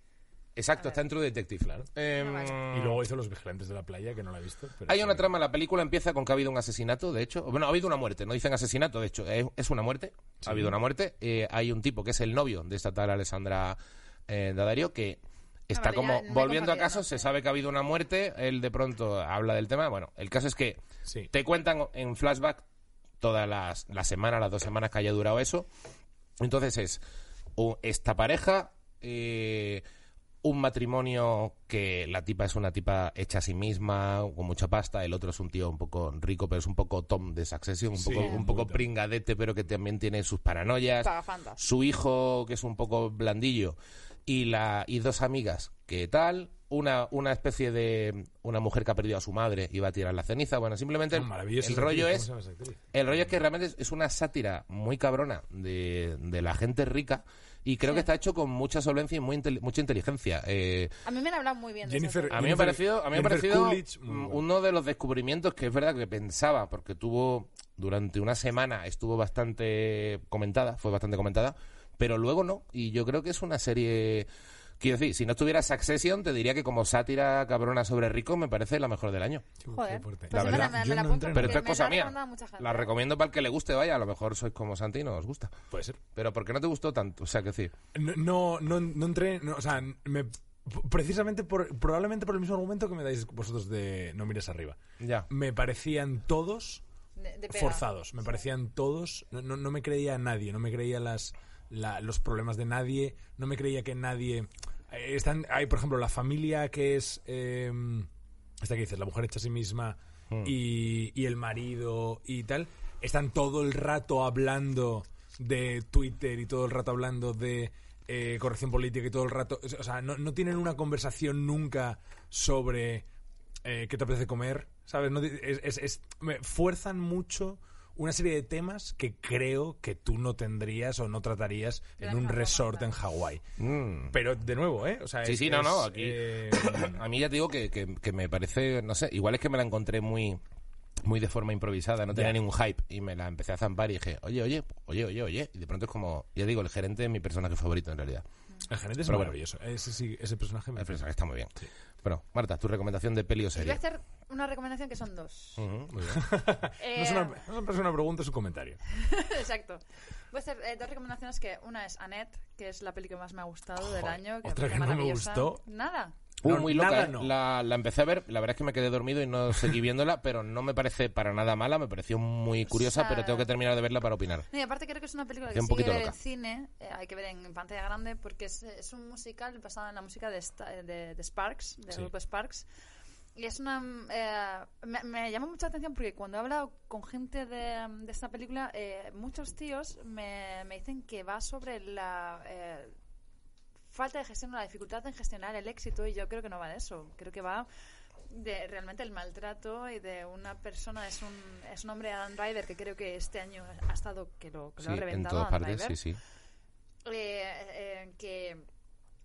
Exacto, está en True Detective. Claro. Em. Y luego hizo Los Vigilantes de la Playa, que no la he visto. pero Hay una trama, la película empieza con que ha habido un asesinato, de hecho. Bueno, ha habido una muerte, no dicen asesinato, de hecho, es, es una muerte. Ha habido una muerte. Eh, hay un tipo que es el novio de esta tal Alessandra eh, Daddario que está como volviendo a confundido, caso, no se sé. sabe que ha habido una muerte, él de pronto habla del tema. Bueno, el caso es que Sí. te cuentan en flashback todas las la semana, las dos semanas que haya durado eso. Entonces es esta pareja, eh, un matrimonio que la tipa es una tipa hecha a sí misma, con mucha pasta, el otro es un tío un poco rico, pero es un poco Tom de Succession, un Sí, poco, un un poco pringadete, pero que también tiene sus paranoias. Su hijo, que es un poco blandillo, y, la, y dos amigas que tal, una, una especie de una mujer que ha perdido a su madre y va a tirar la ceniza. Bueno, simplemente el, Ah, el esa rollo es el rollo es que realmente es, es una sátira muy cabrona de, de la gente rica y creo Sí. que está hecho con mucha solvencia y muy intel- mucha inteligencia. Eh, A mí me han hablado muy bien de Jennifer- serie. a mí me ha parecido, a mí me ha parecido Coolidge, mm, bueno. uno de los descubrimientos que es verdad que pensaba, porque tuvo durante una semana estuvo bastante comentada, fue bastante comentada, pero luego no. Y yo creo que es una serie. Quiero decir, si no estuviera Succession, te diría que como sátira cabrona sobre ricos me parece la mejor del año. Joder. Pues La me verdad, me la no apunto entré en Pero esto es me cosa la mía. La recomiendo para el que le guste, vaya. A lo mejor sois como Santi y no os gusta. Puede ser. Pero ¿por qué no te gustó tanto? O sea, que decir. No, no, no, no entré, no, o sea, me, precisamente por, probablemente por el mismo argumento que me dais vosotros de No mires arriba. Ya. Me parecían todos De- de pega. forzados, me parecían todos, no, no, no me creía a nadie, no me creía las, la- los problemas de nadie, no me creía que nadie... eh, Están, hay, por ejemplo, la familia que es... eh, esta que dices, la mujer hecha a sí misma y, y el marido y tal, están todo el rato hablando de Twitter y todo el rato hablando de eh, corrección política y todo el rato... O sea, no, no tienen una conversación nunca sobre eh, qué te apetece comer, ¿sabes? No, es, es- es- me fuerzan mucho una serie de temas que creo que tú no tendrías o no tratarías en un resort en. Hawái. Mm. Pero de nuevo, ¿eh? O sea, Sí, es- sí, no, no, aquí- eh, A mí ya te digo que, que- que me parece, no sé, igual es que me la encontré muy muy de forma improvisada, no tenía ningún hype y me la empecé a zampar y dije, oye, oye, oye, oye, oye, y de pronto es como, ya digo, el gerente es mi personaje favorito en realidad. El gerente es Pero bueno. maravilloso. Ese, sí, ese personaje me El personaje está muy bien. Bueno, Marta, tu recomendación de peli o Y voy serie. a hacer una recomendación que son dos. Ujú, muy bien. Eh, No es, una, no es una pregunta, es un comentario. Exacto. Voy a hacer eh, dos recomendaciones que una es Annette, que es la peli que más me ha gustado del año. Que otra que no me gustó. Nada. No, muy loca, nada ¿eh? no. la, la empecé a ver, la verdad es que me quedé dormido y no seguí viéndola, pero no me parece para nada mala, me pareció muy curiosa, sea, pero tengo que terminar de verla para opinar. No, y aparte creo que es una película que un poquito ver en cine, eh, hay que ver en pantalla grande, porque es, es un musical basado en la música de, Sta- de, de Sparks, del Sí. grupo Sparks. Y es una... eh, me, me llama mucha atención porque cuando he hablado con gente de, de esta película, eh, muchos tíos me, me dicen que va sobre la... eh, falta de gestión, la dificultad en gestionar el éxito y yo creo que no va de eso. Creo que va de realmente el maltrato y de una persona es un es un hombre Adam Driver que creo que este año ha estado que lo, que lo ha en reventado todas Adam partes, Driver, sí, sí. eh, eh, que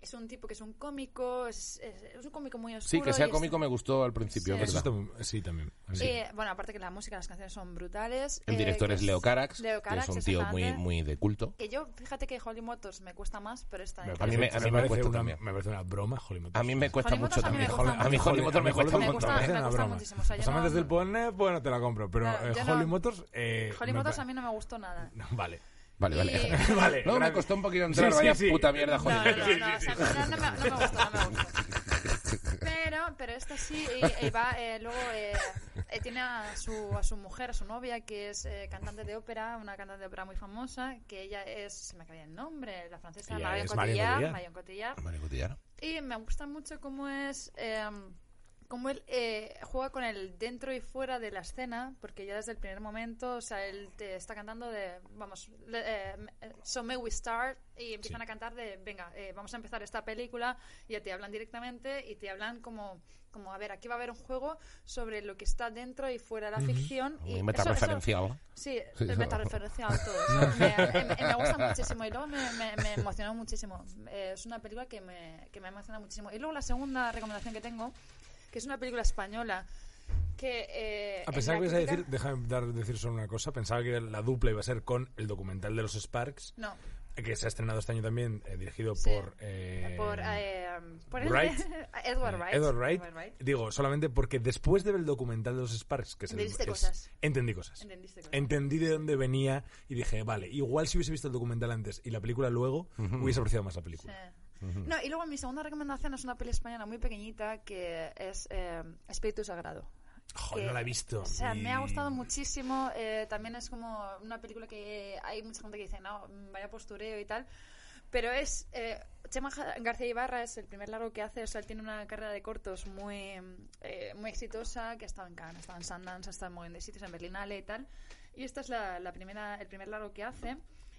es un tipo que es un cómico es, es- es un cómico muy oscuro Sí, que sea y es- cómico me gustó al principio, Sí. verdad. está muy- sí, también. Sí. Eh, bueno aparte que la música las canciones son brutales El eh, director que es Leo Carax, Leo que Carax, es un tío muy, muy de culto. que yo fíjate que Holly Motors me cuesta más pero esta Me me a mí me- a mí me parece cuesta una, también. me parece una broma, Holly Motors. A mí me cuesta Holly mucho a también. me A mí mucho. Holly Motors me cuesta Me montón. me parece una gusta broma. muchísimo, o sea, yo Los amantes del porno, bueno, te la compro. Pero eh, Holly Motors... Eh, Holly me Motors a mí no me gustó nada vale. Vale, vale. Y- vale. No, me costó un poquito entrar, Sí, sí, vaya sí. puta mierda, No, Holly no, no, no, o sea, no, no me, no me gustó, no me gustó. Pero, pero esta sí, y, y va, eh, luego eh, eh, tiene a su, a su mujer, a su novia, que es eh, cantante de ópera, una cantante de ópera muy famosa, que ella es, se me acaba el nombre, la francesa Marion Cotillard. Marion Cotillard. Cotillard. Y me gusta mucho cómo es. Eh, cómo él eh, juega con el dentro y fuera de la escena, porque ya desde el primer momento, o sea, él te está cantando de, vamos, le- eh, So May We Start, y empiezan Sí. a cantar de, venga, eh, vamos a empezar esta película, y ya te hablan directamente, y te hablan como, como, a ver, aquí va a haber un juego sobre lo que está dentro y fuera de la ficción. y Muy metareferenciado. eso- Sí, Sí, metareferenciado todo. eso. Me, me- me gusta muchísimo y luego me, me- me emocionó muchísimo. Eh, es una película que me, que me emociona muchísimo. Y luego la segunda recomendación que tengo, que es una película española que... Eh, A pesar que ibas a decir, déjame dar, decir solo una cosa, pensaba que la dupla iba a ser con el documental de los Sparks, No, que se ha estrenado este año también, eh, dirigido Sí. por... eh, por, eh, por el- Wright. Edward Wright. Edward Wright. Edward Wright. Digo, solamente porque después de ver el documental de los Sparks, que Entendiste es- cosas. Entendí cosas. Entendiste cosas. Entendí de dónde venía y dije, vale, igual si hubiese visto el documental antes y la película luego, hubiese apreciado más la película. Sí. No, y luego mi segunda recomendación es una peli española muy pequeñita que es eh, Espíritu Sagrado. Joder, que- no la he visto. O sea, y- me ha gustado muchísimo. eh, también es como una película que hay mucha gente que dice, no, vaya postureo y tal. Pero es. Eh, Chema García Ibarra es el primer largo que hace. O sea, él tiene una carrera de cortos muy, eh, muy exitosa. Que ha estado en Cannes, ha estado en Sundance, ha estado en montón de sitios, en Berlinale y tal. Y esta es la, la primera, el primer largo que hace.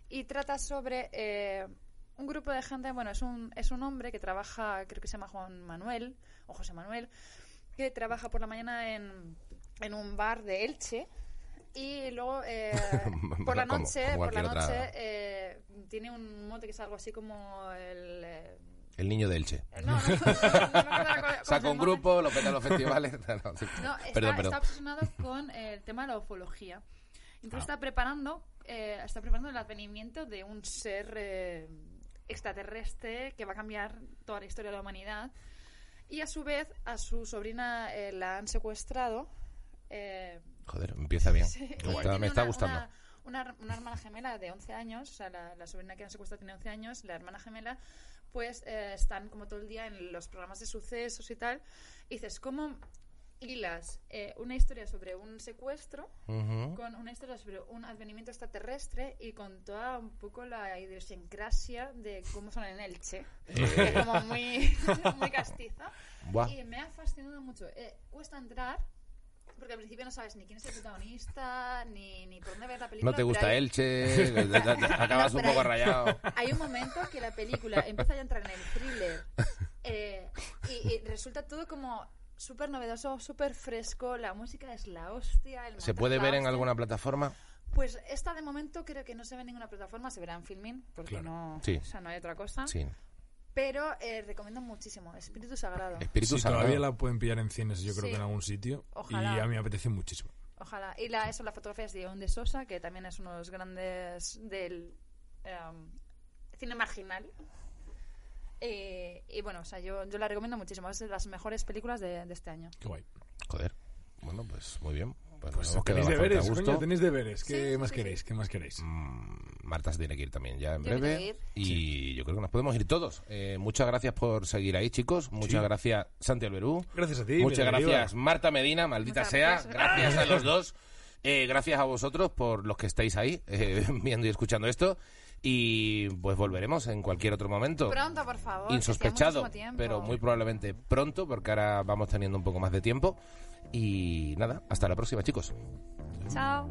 Y trata sobre. Eh, un grupo de gente, bueno, es un, es un hombre que trabaja, creo que se llama Juan Manuel, o José Manuel, que trabaja por la mañana en, en un bar de Elche. Y luego eh, por la noche, como por la noche eh, tiene un mote que es algo así como el... eh, El niño de Elche. no, Saca un grupo, lo peta en los festivales. No, sí. Está, perdón, está perdón. obsesionado con el tema de la ufología. Entonces Ah. está preparando, eh, está preparando el advenimiento de un ser eh, extraterrestre que va a cambiar toda la historia de la humanidad. Y a su vez, a su sobrina eh, la han secuestrado. eh, Joder, empieza bien. Sí, Me está una- gustando. Una, una- una hermana gemela de 11 años, o sea, la, la sobrina que han secuestrado tiene 11 años, la hermana gemela, pues eh, están como todo el día en los programas de sucesos y tal. Y dices, ¿cómo hilas eh, una historia sobre un secuestro Ujú. con una historia sobre un advenimiento extraterrestre y con toda un poco la idiosincrasia de cómo son en Elche? Que es como muy, muy castiza. Buah. Y me ha fascinado mucho. Eh, cuesta entrar, porque al principio no sabes ni quién es el protagonista, ni, ni por dónde ver la película. No te gusta hay- Elche, acabas No, un poco hay- rayado. Hay un momento que la película empieza a entrar en el thriller eh, y, y resulta todo como súper novedoso, súper fresco, la música es la hostia. el ¿Se puede ver en hostia. alguna plataforma? Pues esta de momento creo que no se ve en ninguna plataforma, se verá en Filmin, porque Claro. no, Sí. o sea, no hay otra cosa. Sí. Pero eh, recomiendo muchísimo, Espíritu Sagrado. Espíritu Sí, Sagrado. todavía la pueden pillar en cines, yo creo Sí. que en algún sitio. Ojalá. Y a mí me apetece muchísimo. Ojalá. Y la, eso, la fotografía es de Ion de Sosa, que también es uno de los grandes del em, cine marginal. Eh, y bueno, o sea, yo, yo la recomiendo muchísimo. Es de las mejores películas de, de este año. Qué guay. Joder. Bueno, pues muy bien. Pues, Pues nos hemos quedado tenéis deberes, coño, tenéis deberes. ¿Qué Sí, más sí, queréis? ¿Qué más queréis? Mm, Marta se tiene que ir también ya en Yo breve. Y yo creo que nos podemos ir todos. Eh, muchas gracias por seguir ahí, chicos. Muchas Sí. gracias, Santi Alberú. Gracias a ti. Muchas gracias, Marta Medina, maldita Muchas sea. gracias. Gracias a los dos. Eh, gracias a vosotros por los que estáis ahí eh, viendo y escuchando esto. Y pues volveremos en cualquier otro momento. Pronto, por favor. Insospechado, pero muy probablemente pronto, porque ahora vamos teniendo un poco más de tiempo. Y nada, hasta la próxima, chicos. Chao.